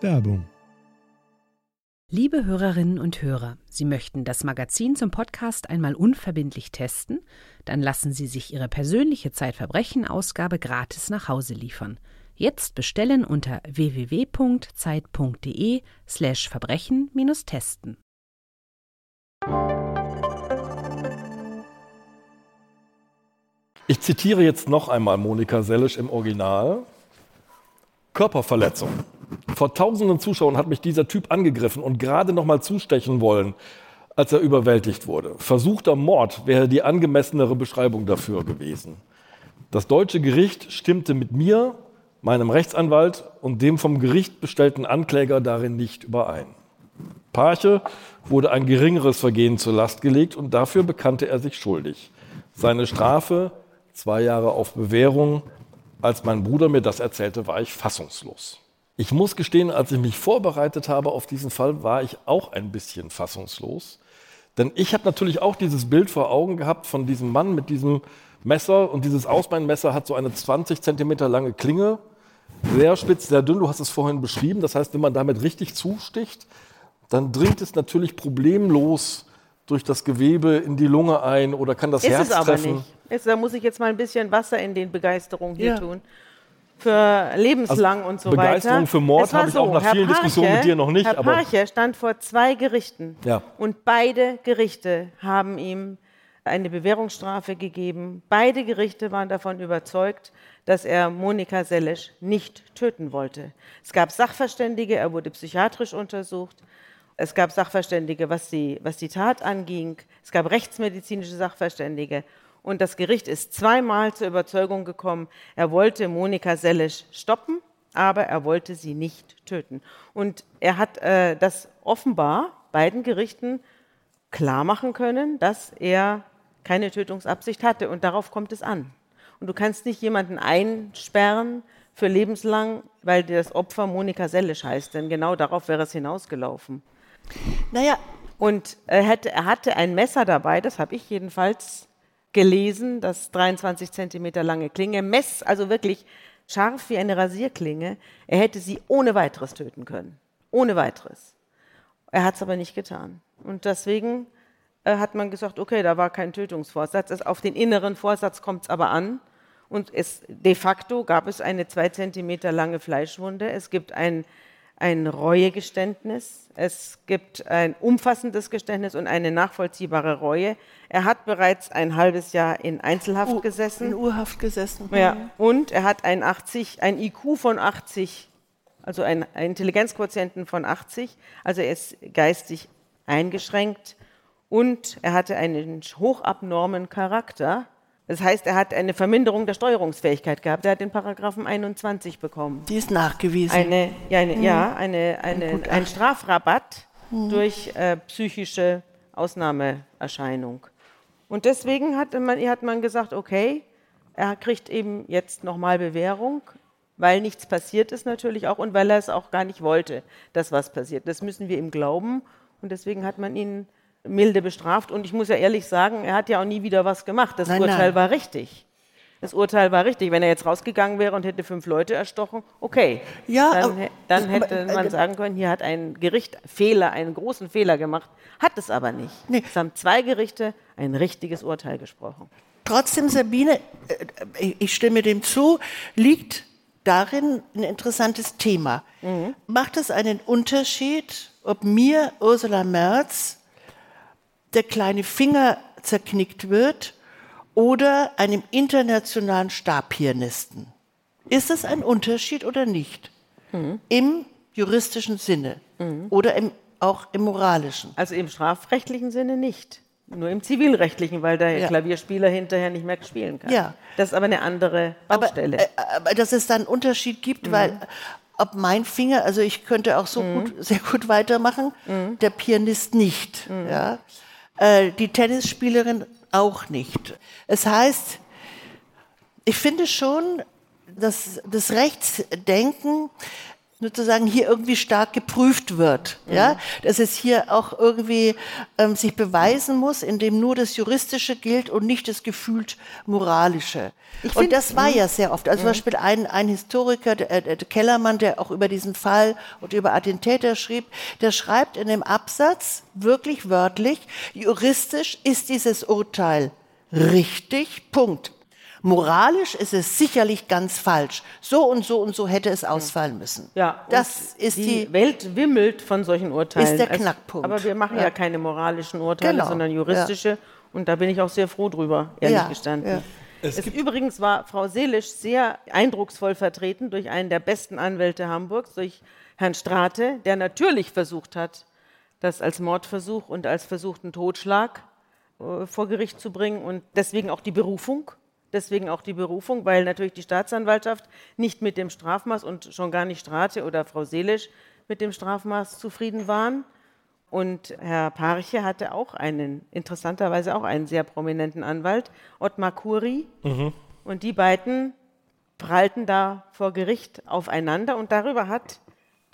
[SPEAKER 4] Werbung.
[SPEAKER 5] Liebe Hörerinnen und Hörer, Sie möchten das Magazin zum Podcast einmal unverbindlich testen? Dann lassen Sie sich Ihre persönliche Zeitverbrechen-Ausgabe gratis nach Hause liefern. Jetzt bestellen unter www.zeit.de slash Verbrechen-testen.
[SPEAKER 1] Ich zitiere jetzt noch einmal Monika Sellisch im Original. Körperverletzung. Vor tausenden Zuschauern hat mich dieser Typ angegriffen und gerade noch mal zustechen wollen, als er überwältigt wurde. Versuchter Mord wäre die angemessenere Beschreibung dafür gewesen. Das deutsche Gericht stimmte mit mir, meinem Rechtsanwalt und dem vom Gericht bestellten Ankläger darin nicht überein. Parche wurde ein geringeres Vergehen zur Last gelegt und dafür bekannte er sich schuldig. Seine Strafe zwei Jahre auf Bewährung. Als mein Bruder mir das erzählte, war ich fassungslos. Ich muss gestehen, als ich mich vorbereitet habe auf diesen Fall, war ich auch ein bisschen fassungslos. Denn ich habe natürlich auch dieses Bild vor Augen gehabt von diesem Mann mit diesem Messer und dieses Ausbeinmesser hat so eine 20 Zentimeter lange Klinge, sehr spitz, sehr dünn. Du hast es vorhin beschrieben. Das heißt, wenn man damit richtig zusticht, dann dringt es natürlich problemlos durch das Gewebe in die Lunge ein oder kann das
[SPEAKER 2] Ist
[SPEAKER 1] Herz
[SPEAKER 2] es aber
[SPEAKER 1] treffen.
[SPEAKER 2] nicht. Jetzt, da muss ich jetzt mal ein bisschen Wasser in den Begeisterung hier
[SPEAKER 3] Ja.
[SPEAKER 2] tun. Für lebenslang und so
[SPEAKER 1] Also Begeisterung
[SPEAKER 2] weiter.
[SPEAKER 1] für Mord habe ich auch nach
[SPEAKER 2] Herr
[SPEAKER 1] vielen Diskussionen mit dir noch nicht,
[SPEAKER 2] Herr
[SPEAKER 1] aber-
[SPEAKER 2] Parche stand vor zwei Gerichten.
[SPEAKER 1] Ja.
[SPEAKER 2] Und beide Gerichte haben ihm eine Bewährungsstrafe gegeben. Beide Gerichte waren davon überzeugt, dass er Monika Sellesch nicht töten wollte. Es gab Sachverständige, er wurde psychiatrisch untersucht. Es gab Sachverständige, was die, was die Tat anging. Es gab rechtsmedizinische Sachverständige. Und das Gericht ist zweimal zur Überzeugung gekommen, er wollte Monika Sellesch stoppen, aber er wollte sie nicht töten. Und er hat äh, das offenbar beiden Gerichten klar machen können, dass er keine Tötungsabsicht hatte. Und darauf kommt es an. Und du kannst nicht jemanden einsperren für lebenslang, weil das Opfer Monika Sellesch heißt. Denn genau darauf wäre es hinausgelaufen.
[SPEAKER 3] Naja,
[SPEAKER 2] Und er hatte, er hatte ein Messer dabei, das habe ich jedenfalls gelesen, das 23 Zentimeter lange Klinge, Mess, also wirklich scharf wie eine Rasierklinge. Er hätte sie ohne weiteres töten können. Ohne weiteres. Er hat es aber nicht getan. Und deswegen äh, hat man gesagt, okay, da war kein Tötungsvorsatz. Es- Auf den inneren Vorsatz kommt es aber an. Und es, de facto gab es eine zwei Zentimeter lange Fleischwunde. Es gibt ein, ein Reuegeständnis. Es gibt ein umfassendes Geständnis und eine nachvollziehbare Reue. Er hat bereits ein halbes Jahr in Einzelhaft
[SPEAKER 3] U-
[SPEAKER 2] gesessen.
[SPEAKER 3] In Urhaft gesessen.
[SPEAKER 2] Ja, und er hat ein 80, ein IQ von 80, also ein, ein Intelligenzquotienten von 80, also er ist geistig eingeschränkt und er hatte einen hochabnormen Charakter. Das heißt, er hat eine Verminderung der Steuerungsfähigkeit gehabt. Er hat den Paragraphen 21 bekommen.
[SPEAKER 3] Die ist nachgewiesen.
[SPEAKER 2] Eine, ja, eine, ja, eine, eine,
[SPEAKER 3] Gutachten.
[SPEAKER 2] ein Strafrabatt durch äh, psychische Ausnahmeerscheinung. Und deswegen hat man, hat man gesagt, okay, er kriegt eben jetzt nochmal Bewährung, weil nichts passiert ist natürlich auch und weil er es auch gar nicht wollte, dass was passiert. Das müssen wir ihm glauben und deswegen hat man ihn milde bestraft. Und ich muss ja ehrlich sagen, er hat ja auch nie wieder was gemacht. Das
[SPEAKER 3] Nein,
[SPEAKER 2] Urteil
[SPEAKER 3] nein.
[SPEAKER 2] war richtig. Das Urteil war richtig. Wenn er jetzt rausgegangen wäre und hätte fünf Leute erstochen, okay.
[SPEAKER 3] Ja,
[SPEAKER 2] dann, dann hätte
[SPEAKER 3] aber-
[SPEAKER 2] man sagen können, hier hat ein Gericht Fehler, einen großen Fehler gemacht. Hat es aber nicht.
[SPEAKER 3] Nee.
[SPEAKER 2] Es haben zwei Gerichte ein richtiges Urteil gesprochen.
[SPEAKER 3] Trotzdem, Sabine, äh, ich stimme dem zu, liegt darin ein interessantes Thema. Macht es einen Unterschied, ob mir, Ursula Merz, der kleine Finger zerknickt wird oder einem internationalen Stabpianisten? Ist es ein Unterschied oder nicht? Im juristischen Sinne oder im, auch im moralischen?
[SPEAKER 2] Also im strafrechtlichen Sinne nicht. Nur im zivilrechtlichen, weil der
[SPEAKER 3] Ja.
[SPEAKER 2] Klavierspieler hinterher nicht mehr spielen kann.
[SPEAKER 3] Ja.
[SPEAKER 2] Das ist aber eine andere Baustelle.
[SPEAKER 3] Aber, äh, aber dass es da einen Unterschied gibt, weil ob mein Finger, also ich könnte auch so gut, *laughs* sehr gut weitermachen, der Pianist nicht. Ja? Äh, die Tennisspielerin auch nicht. Es heißt, ich finde schon, dass das Rechtsdenken sozusagen hier irgendwie stark geprüft wird, ja, dass es hier auch irgendwie ähm, sich beweisen muss, indem nur das Juristische gilt und nicht das gefühlt Moralische. und das war ja sehr oft. Also zum Beispiel ein, ein Historiker, der, äh, der Kellermann, der auch über diesen Fall und über Attentäter schrieb, der schreibt in dem Absatz wirklich wörtlich, juristisch ist dieses Urteil richtig, Punkt. Moralisch ist es sicherlich ganz falsch. So und so und so hätte es ausfallen müssen.
[SPEAKER 2] Ja,
[SPEAKER 3] das ist
[SPEAKER 2] die,
[SPEAKER 3] die.
[SPEAKER 2] Welt wimmelt von solchen Urteilen.
[SPEAKER 3] Ist der
[SPEAKER 2] Also,
[SPEAKER 3] Knackpunkt.
[SPEAKER 2] aber wir machen ja,
[SPEAKER 3] Ja.
[SPEAKER 2] keine moralischen Urteile,
[SPEAKER 3] Genau,
[SPEAKER 2] sondern juristische. Und da bin ich auch sehr froh drüber, ehrlich
[SPEAKER 3] Ja,
[SPEAKER 2] gestanden.
[SPEAKER 3] ja.
[SPEAKER 2] Es übrigens war Frau Seelisch sehr eindrucksvoll vertreten durch einen der besten Anwälte Hamburgs, durch Herrn Strate, der natürlich versucht hat, das als Mordversuch und als versuchten Totschlag äh, vor Gericht zu bringen und deswegen auch die Berufung. Deswegen auch die Berufung, weil natürlich die Staatsanwaltschaft nicht mit dem Strafmaß und schon gar nicht Strate oder Frau Seelisch mit dem Strafmaß zufrieden waren. Und Herr Parche hatte auch einen, interessanterweise auch einen sehr prominenten Anwalt, Ottmar Kuri. Und die beiden prallten da vor Gericht aufeinander. Und darüber hat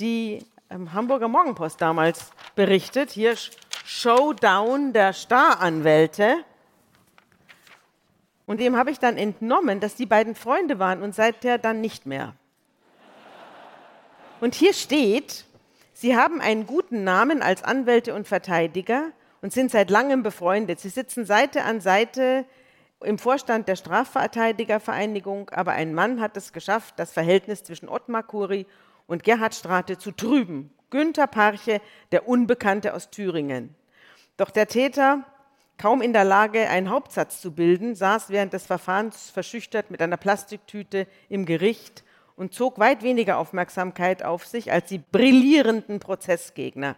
[SPEAKER 2] die ähm, Hamburger Morgenpost damals berichtet. Hier Sh- Showdown der Staranwälte. Und dem habe ich dann entnommen, dass die beiden Freunde waren und seither dann nicht mehr. Und hier steht, Sie haben einen guten Namen als Anwälte und Verteidiger und sind seit langem befreundet. Sie sitzen Seite an Seite im Vorstand der Strafverteidigervereinigung, aber ein Mann hat es geschafft, das Verhältnis zwischen Ottmar Kuri und Gerhard Strate zu trüben. Günther Parche, der Unbekannte aus Thüringen. Doch der Täter, kaum in der Lage, einen Hauptsatz zu bilden, saß während des Verfahrens verschüchtert mit einer Plastiktüte im Gericht und zog weit weniger Aufmerksamkeit auf sich als die brillierenden Prozessgegner.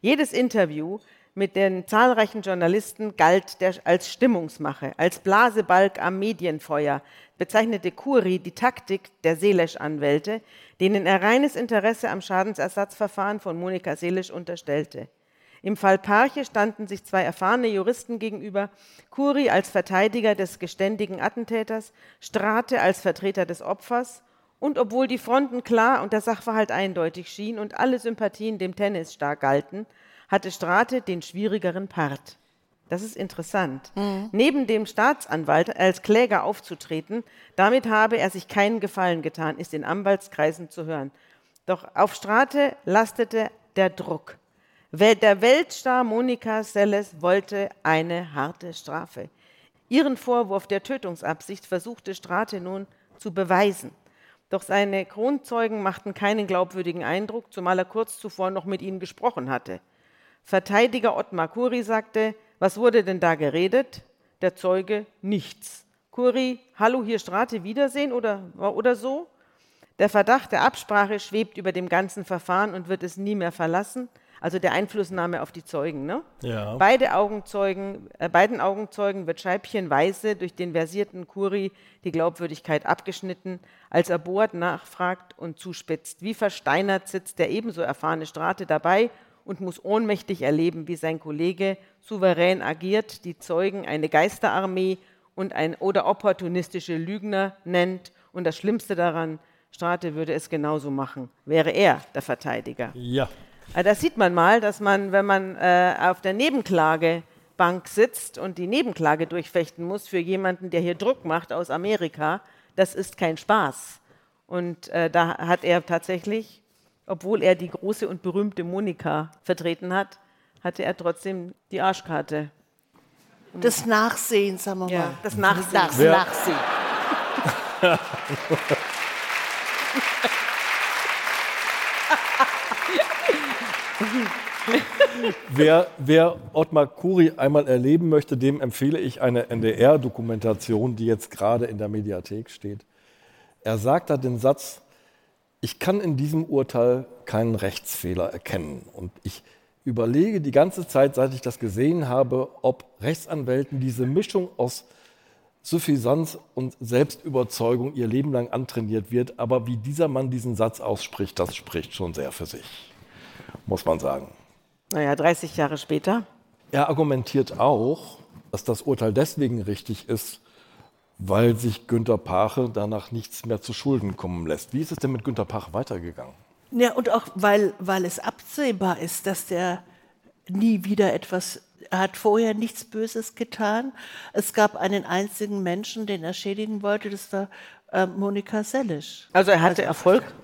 [SPEAKER 2] Jedes Interview mit den zahlreichen Journalisten galt der, als Stimmungsmache, als Blasebalg am Medienfeuer, bezeichnete Kuri die Taktik der Seelesch-Anwälte, denen er reines Interesse am Schadensersatzverfahren von Monika Seelesch unterstellte. Im Fall Parche standen sich zwei erfahrene Juristen gegenüber, Kuri als Verteidiger des geständigen Attentäters, Strate als Vertreter des Opfers. Und obwohl die Fronten klar und der Sachverhalt eindeutig schien und alle Sympathien dem Tennis stark galten, hatte Strate den schwierigeren Part. Das ist interessant. Neben dem Staatsanwalt als Kläger aufzutreten, damit habe er sich keinen Gefallen getan, ist in Anwaltskreisen zu hören. Doch auf Strate lastete der Druck. Der Weltstar Monika Seles wollte eine harte Strafe. Ihren Vorwurf der Tötungsabsicht versuchte Strate nun zu beweisen. Doch seine Kronzeugen machten keinen glaubwürdigen Eindruck, zumal er kurz zuvor noch mit ihnen gesprochen hatte. Verteidiger Ottmar Kuri sagte, was wurde denn da geredet? Der Zeuge, nichts. Kuri, hallo, hier Strate, Wiedersehen oder, oder so? Der Verdacht der Absprache schwebt über dem ganzen Verfahren und wird es nie mehr verlassen. Also der Einflussnahme auf die Zeugen. Ne?
[SPEAKER 1] Ja.
[SPEAKER 2] Beide Augenzeugen, äh, beiden Augenzeugen wird scheibchenweise durch den versierten Kuri die Glaubwürdigkeit abgeschnitten, als er bohrt, nachfragt und zuspitzt. Wie versteinert sitzt der ebenso erfahrene Strate dabei und muss ohnmächtig erleben, wie sein Kollege souverän agiert, die Zeugen eine Geisterarmee und ein oder opportunistische Lügner nennt. Und das Schlimmste daran, Strate würde es genauso machen, wäre er der Verteidiger.
[SPEAKER 1] Ja.
[SPEAKER 2] Also da sieht man mal, dass man, wenn man äh, auf der Nebenklagebank sitzt und die Nebenklage durchfechten muss für jemanden, der hier Druck macht aus Amerika, das ist kein Spaß. Und äh, da hat er tatsächlich, obwohl er die große und berühmte Monika vertreten hat, hatte er trotzdem die Arschkarte.
[SPEAKER 3] Das Nachsehen, sagen wir mal.
[SPEAKER 2] Ja, das Nachsehen.
[SPEAKER 3] Das Nachsehen. *laughs* *laughs*
[SPEAKER 1] Wer, wer Ottmar Kuri einmal erleben möchte, dem empfehle ich eine NDR-Dokumentation, die jetzt gerade in der Mediathek steht. Er sagt da den Satz, ich kann in diesem Urteil keinen Rechtsfehler erkennen. Und ich überlege die ganze Zeit, seit ich das gesehen habe, ob Rechtsanwälten diese Mischung aus Suffisanz und Selbstüberzeugung ihr Leben lang antrainiert wird. Aber wie dieser Mann diesen Satz ausspricht, das spricht schon sehr für sich, muss man sagen.
[SPEAKER 2] Naja, 30 Jahre später.
[SPEAKER 1] Er argumentiert auch, dass das Urteil deswegen richtig ist, weil sich Günter Pache danach nichts mehr zu Schulden kommen lässt. Wie ist es denn mit Günter Pache weitergegangen?
[SPEAKER 3] Ja, und auch weil, weil es absehbar ist, dass der nie wieder etwas, er hat vorher nichts Böses getan. Es gab einen einzigen Menschen, den er schädigen wollte, das war äh, Monika Sellisch.
[SPEAKER 2] Also er hatte Erfolg
[SPEAKER 3] Er hatte-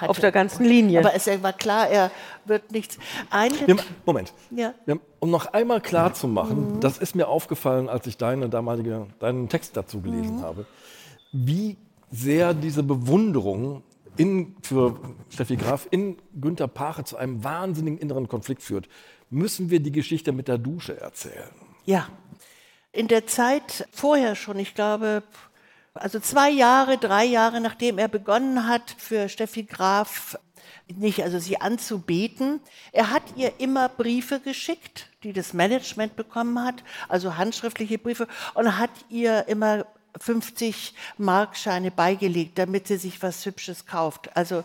[SPEAKER 2] auf der ganzen Linie.
[SPEAKER 3] Aber es war klar, er wird nichts. Ein
[SPEAKER 1] Ja, Moment.
[SPEAKER 3] Ja.
[SPEAKER 1] Ja, Um noch einmal klar zu machen, das ist mir aufgefallen, als ich deine damalige, deinen Text dazu gelesen habe, wie sehr diese Bewunderung in, für Steffi Graf in Günter Pache zu einem wahnsinnigen inneren Konflikt führt. Müssen wir die Geschichte mit der Dusche erzählen?
[SPEAKER 3] Ja, in der Zeit vorher schon, ich glaube, also zwei Jahre, drei Jahre nachdem er begonnen hat, für Steffi Graf nicht, also sie anzubeten, er hat ihr immer Briefe geschickt, die das Management bekommen hat, also handschriftliche Briefe, und hat ihr immer 50 Markscheine beigelegt, damit sie sich was Hübsches kauft. Also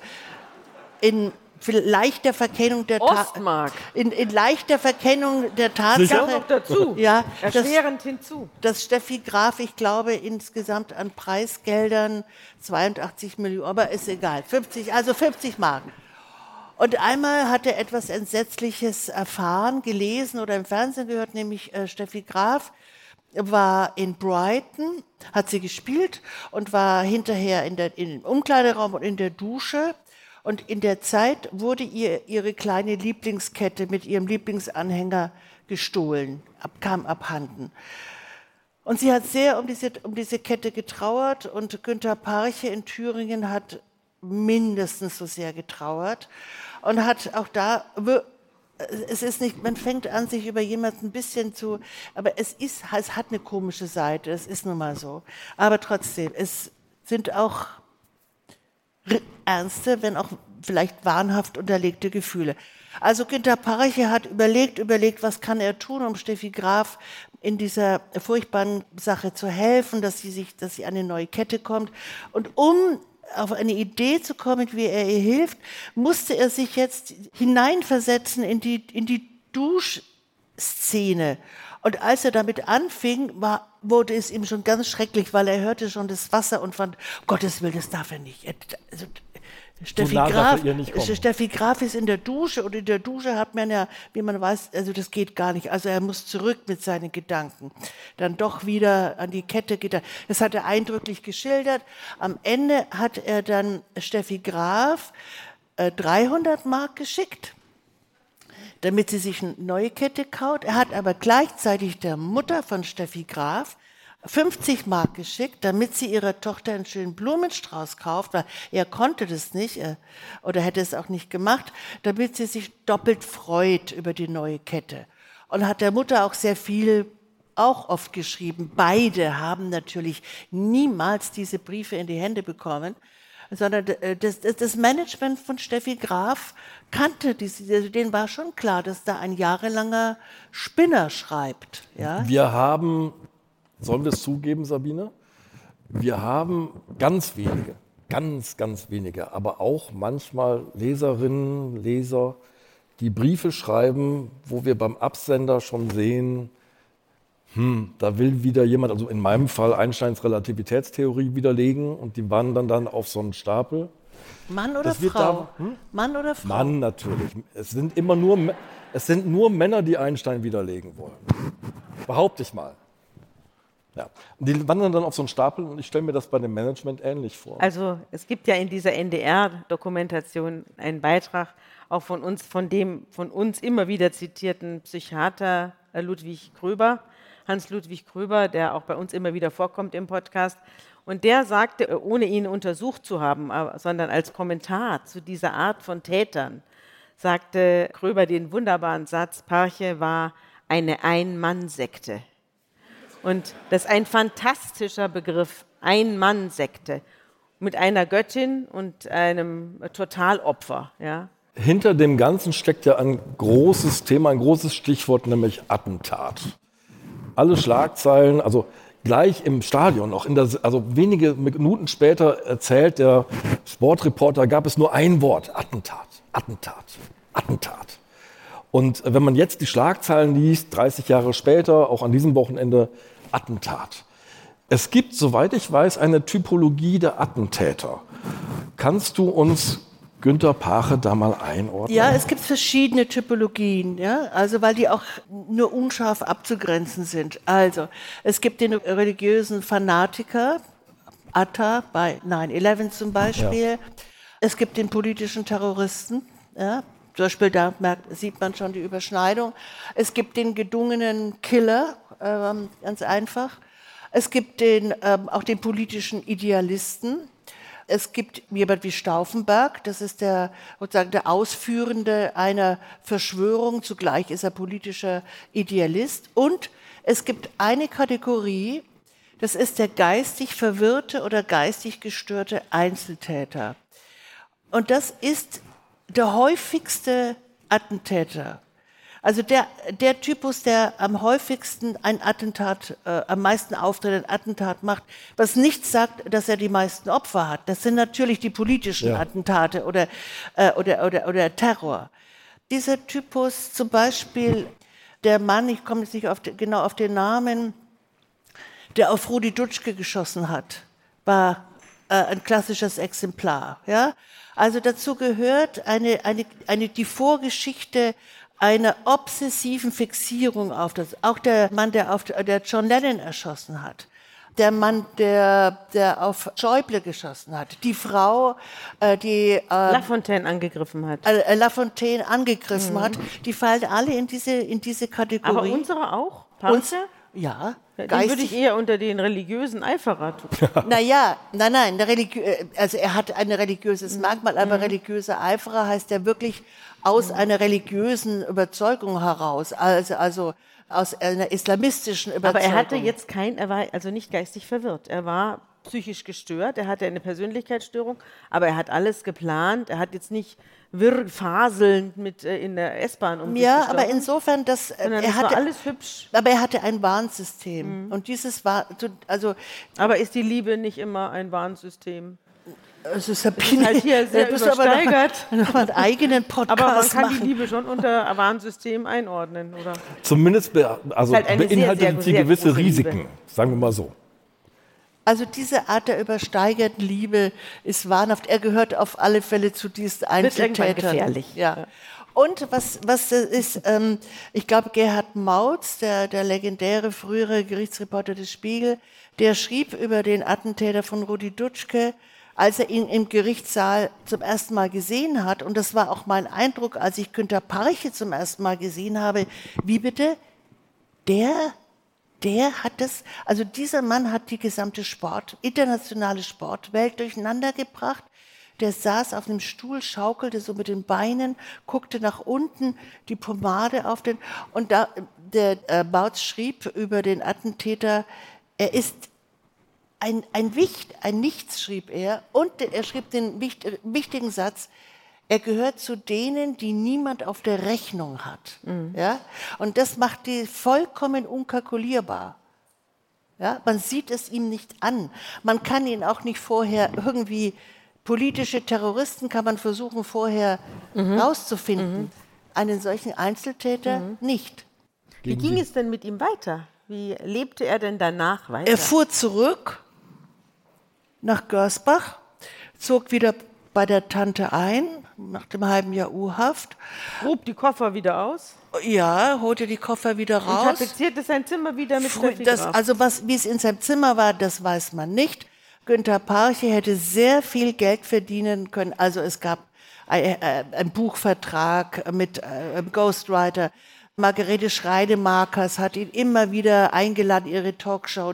[SPEAKER 3] in leichter Verkennung der Ta-
[SPEAKER 2] Ostmark.
[SPEAKER 3] in, in leichter Verkennung der Tatsache,
[SPEAKER 2] noch dazu.
[SPEAKER 3] ja, dass,
[SPEAKER 2] Erschwerend hinzu.
[SPEAKER 3] dass Steffi Graf, ich glaube, insgesamt an Preisgeldern 82 Millionen, aber ist egal, 50, also 50 Mark. Und einmal hat er etwas Entsetzliches erfahren, gelesen oder im Fernsehen gehört, nämlich äh, Steffi Graf war in Brighton, hat sie gespielt und war hinterher in der, in dem Umkleideraum und in der Dusche. Und in der Zeit wurde ihr ihre kleine Lieblingskette mit ihrem Lieblingsanhänger gestohlen, ab, kam abhanden. Und sie hat sehr um diese, um diese Kette getrauert und Günter Parche in Thüringen hat mindestens so sehr getrauert und hat auch da, es ist nicht, man fängt an, sich über jemanden ein bisschen zu, aber es ist, es hat eine komische Seite, es ist nun mal so. Aber trotzdem, es sind auch ernste, wenn auch vielleicht wahnhaft unterlegte Gefühle. Also Günter Parche hat überlegt, überlegt, was kann er tun, um Steffi Graf in dieser furchtbaren Sache zu helfen, dass sie sich, dass sie an eine neue Kette kommt. Und um auf eine Idee zu kommen, wie er ihr hilft, musste er sich jetzt hineinversetzen in die, in die Duschszene. Und als er damit anfing, war, wurde es ihm schon ganz schrecklich, weil er hörte schon das Wasser und fand, Gottes Willen, das darf er nicht. Er- Also, Steffi,
[SPEAKER 1] nah er
[SPEAKER 3] Graf. Steffi Graf ist in der Dusche und in der Dusche hat man ja, wie man weiß, also das geht gar nicht. Also er muss zurück mit seinen Gedanken. Dann doch wieder an die Kette gedacht. Das hat er eindrücklich geschildert. Am Ende hat er dann Steffi Graf äh, 300 Mark geschickt damit sie sich eine neue Kette kaut. Er hat aber gleichzeitig der Mutter von Steffi Graf 50 Mark geschickt, damit sie ihrer Tochter einen schönen Blumenstrauß kauft, weil er konnte das nicht äh, oder hätte es auch nicht gemacht, damit sie sich doppelt freut über die neue Kette. Und hat der Mutter auch sehr viel auch oft geschrieben. Beide haben natürlich niemals diese Briefe in die Hände bekommen, sondern äh, das, das Management von Steffi Graf kannte diese, also denen war schon klar, dass da ein jahrelanger Spinner schreibt. Ja?
[SPEAKER 1] Wir haben, sollen wir es zugeben, Sabine? Wir haben ganz wenige, ganz, ganz wenige, aber auch manchmal Leserinnen, Leser, die Briefe schreiben, wo wir beim Absender schon sehen, hm, da will wieder jemand, also in meinem Fall Einsteins Relativitätstheorie widerlegen und die wandern dann auf so einen Stapel.
[SPEAKER 3] Mann oder Frau? Da, hm? Mann oder Frau?
[SPEAKER 1] Mann natürlich. Es sind immer nur, es sind nur Männer, die Einstein widerlegen wollen. Behaupte ich mal. Ja. Und die wandern dann auf so einen Stapel und ich stelle mir das bei dem Management ähnlich vor.
[SPEAKER 2] Also es gibt ja in dieser NDR-Dokumentation einen Beitrag auch von uns, von dem von uns immer wieder zitierten Psychiater äh, Ludwig Gröber, Hans-Ludwig Gröber, der auch bei uns immer wieder vorkommt im Podcast. Und der sagte, äh, ohne ihn untersucht zu haben, sondern als Kommentar zu dieser Art von Tätern, sagte Gröber den wunderbaren Satz, Parche war eine Ein-Mann-Sekte. Und das ist ein fantastischer Begriff, Ein-Mann-Sekte, mit einer Göttin und einem Totalopfer. Ja?
[SPEAKER 1] Hinter dem Ganzen steckt ja ein großes Thema, ein großes Stichwort, nämlich Attentat alle Schlagzeilen, also gleich im Stadion, noch der, also wenige Minuten später erzählt der Sportreporter, gab es nur ein Wort, Attentat, Attentat, Attentat. Und wenn man jetzt die Schlagzeilen liest, 30 Jahre später, auch an diesem Wochenende, Attentat. Es gibt, soweit ich weiß, eine Typologie der Attentäter. Kannst du uns Günter Pache da mal einordnen?
[SPEAKER 3] Ja, es gibt verschiedene Typologien, ja, also weil die auch nur unscharf abzugrenzen sind. Also, es gibt den religiösen Fanatiker, Atta bei 9-11 zum Beispiel. Ja. Es gibt den politischen Terroristen, ja, zum Beispiel da merkt, sieht man schon die Überschneidung. Es gibt den gedungenen Killer, ähm, ganz einfach. Es gibt den, ähm, auch den politischen Idealisten, es gibt jemand wie Stauffenberg, das ist der, sozusagen der Ausführende einer Verschwörung, zugleich ist er politischer Idealist. Und es gibt eine Kategorie, das ist der geistig verwirrte oder geistig gestörte Einzeltäter. Und das ist der häufigste Attentäter also der, der Typus, der am häufigsten ein Attentat, äh, am meisten Auftritt ein Attentat macht, was nicht sagt, dass er die meisten Opfer hat. Das sind natürlich die politischen ja. Attentate oder, äh, oder, oder, oder Terror. Dieser Typus, zum Beispiel der Mann, ich komme jetzt nicht auf genau auf den Namen, der auf Rudi Dutschke geschossen hat, war äh, ein klassisches Exemplar. Ja? Also dazu gehört eine, eine, eine, die Vorgeschichte einer obsessiven Fixierung auf das. Auch der Mann, der, auf, der John Lennon erschossen hat. Der Mann, der, der auf Schäuble geschossen hat. Die Frau, äh, die. Äh,
[SPEAKER 2] Lafontaine angegriffen hat.
[SPEAKER 3] Äh, Lafontaine angegriffen mhm. hat. Die fallen alle in diese, in diese Kategorie.
[SPEAKER 2] Aber unsere auch? Uns,
[SPEAKER 3] ja.
[SPEAKER 2] Den würde ich eher unter den religiösen Eiferer tun. *laughs*
[SPEAKER 3] naja, nein, nein, äh, also er hat ein religiöses Merkmal, aber mhm. religiöser Eiferer heißt ja wirklich aus einer religiösen Überzeugung heraus, also, also aus einer islamistischen Überzeugung.
[SPEAKER 2] Aber er hatte jetzt kein, er war also nicht geistig verwirrt. Er war psychisch gestört, er hatte eine Persönlichkeitsstörung, aber er hat alles geplant. Er hat jetzt nicht wirr faselnd mit äh, in der S-Bahn um
[SPEAKER 3] Ja, aber insofern, dass äh,
[SPEAKER 2] er
[SPEAKER 3] das hatte
[SPEAKER 2] alles hübsch.
[SPEAKER 3] Aber er hatte ein Warnsystem mhm. und dieses war also.
[SPEAKER 2] Aber ist die Liebe nicht immer ein Warnsystem?
[SPEAKER 3] Also Sabine,
[SPEAKER 2] halt hier sehr
[SPEAKER 3] bist *laughs* übersteigert. Aber noch, *laughs* noch einen eigenen Podcast
[SPEAKER 2] Aber man kann
[SPEAKER 3] machen.
[SPEAKER 2] die Liebe schon unter Warnsystem einordnen, oder?
[SPEAKER 1] Zumindest be also halt beinhaltet sie gewisse Risiken, Liebe. sagen wir mal so.
[SPEAKER 3] Also diese Art der übersteigerten Liebe ist wahnhaft. Er gehört auf alle Fälle zu diesen Einzeltätern.
[SPEAKER 2] gefährlich.
[SPEAKER 3] Ja. Und was, was ist, ähm, ich glaube, Gerhard Mautz, der, der legendäre frühere Gerichtsreporter des Spiegel, der schrieb über den Attentäter von Rudi Dutschke, als er ihn im Gerichtssaal zum ersten Mal gesehen hat, und das war auch mein Eindruck, als ich Günter Parche zum ersten Mal gesehen habe, wie bitte, der der hat es, also dieser Mann hat die gesamte Sport, internationale Sportwelt durcheinander gebracht. Der saß auf einem Stuhl, schaukelte so mit den Beinen, guckte nach unten, die Pomade auf den. Und da, der äh, Bautz schrieb über den Attentäter, er ist ein, ein Wicht, ein Nichts, schrieb er. Und er schrieb den wichtigen Satz, er gehört zu denen, die niemand auf der Rechnung hat. Mhm. Ja? Und das macht die vollkommen unkalkulierbar. Ja? Man sieht es ihm nicht an. Man kann ihn auch nicht vorher irgendwie, politische Terroristen kann man versuchen vorher mhm. rauszufinden. Mhm. Einen solchen Einzeltäter mhm. nicht.
[SPEAKER 2] Wie ging es denn mit ihm weiter? Wie lebte er denn danach weiter?
[SPEAKER 3] Er fuhr zurück nach Görsbach, zog wieder bei der Tante ein, nach dem halben Jahr U-Haft.
[SPEAKER 2] Hob die Koffer wieder aus?
[SPEAKER 3] Ja, holte die Koffer wieder raus. Und
[SPEAKER 2] tapezierte sein Zimmer wieder mit
[SPEAKER 3] Frü das, Also was, wie es in seinem Zimmer war, das weiß man nicht. Günter Parche hätte sehr viel Geld verdienen können. Also es gab ein, äh, ein Buchvertrag mit einem äh, Ghostwriter. Margarete Schreidemarkers hat ihn immer wieder eingeladen, ihre Talkshow.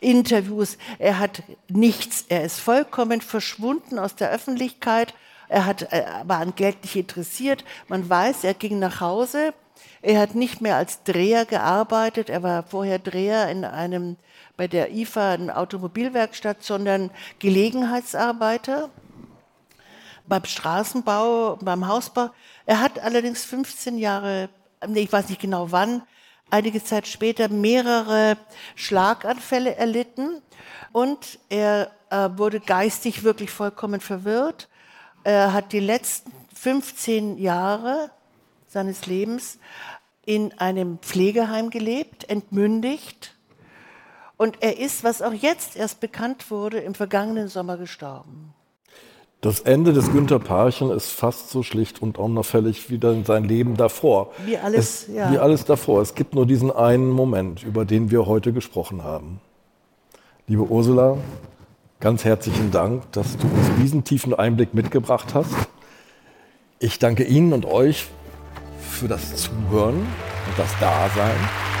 [SPEAKER 3] Äh, Interviews, er hat nichts, er ist vollkommen verschwunden aus der Öffentlichkeit, er hat, war an Geld nicht interessiert, man weiß, er ging nach Hause, er hat nicht mehr als Dreher gearbeitet, er war vorher Dreher in einem, bei der IFA, einer Automobilwerkstatt, sondern Gelegenheitsarbeiter beim Straßenbau, beim Hausbau. Er hat allerdings 15 Jahre, nee, ich weiß nicht genau wann, einige Zeit später mehrere Schlaganfälle erlitten und er äh, wurde geistig wirklich vollkommen verwirrt. Er hat die letzten 15 Jahre seines Lebens in einem Pflegeheim gelebt, entmündigt. Und er ist, was auch jetzt erst bekannt wurde, im vergangenen Sommer gestorben.
[SPEAKER 1] Das Ende des Günter Parchen ist fast so schlicht und unauffällig wie sein Leben davor.
[SPEAKER 3] Wie alles,
[SPEAKER 1] es, ja. Wie alles davor. Es gibt nur diesen einen Moment, über den wir heute gesprochen haben. Liebe Ursula, ganz herzlichen Dank, dass du uns diesen tiefen Einblick mitgebracht hast. Ich danke Ihnen und euch für das Zuhören und das Dasein.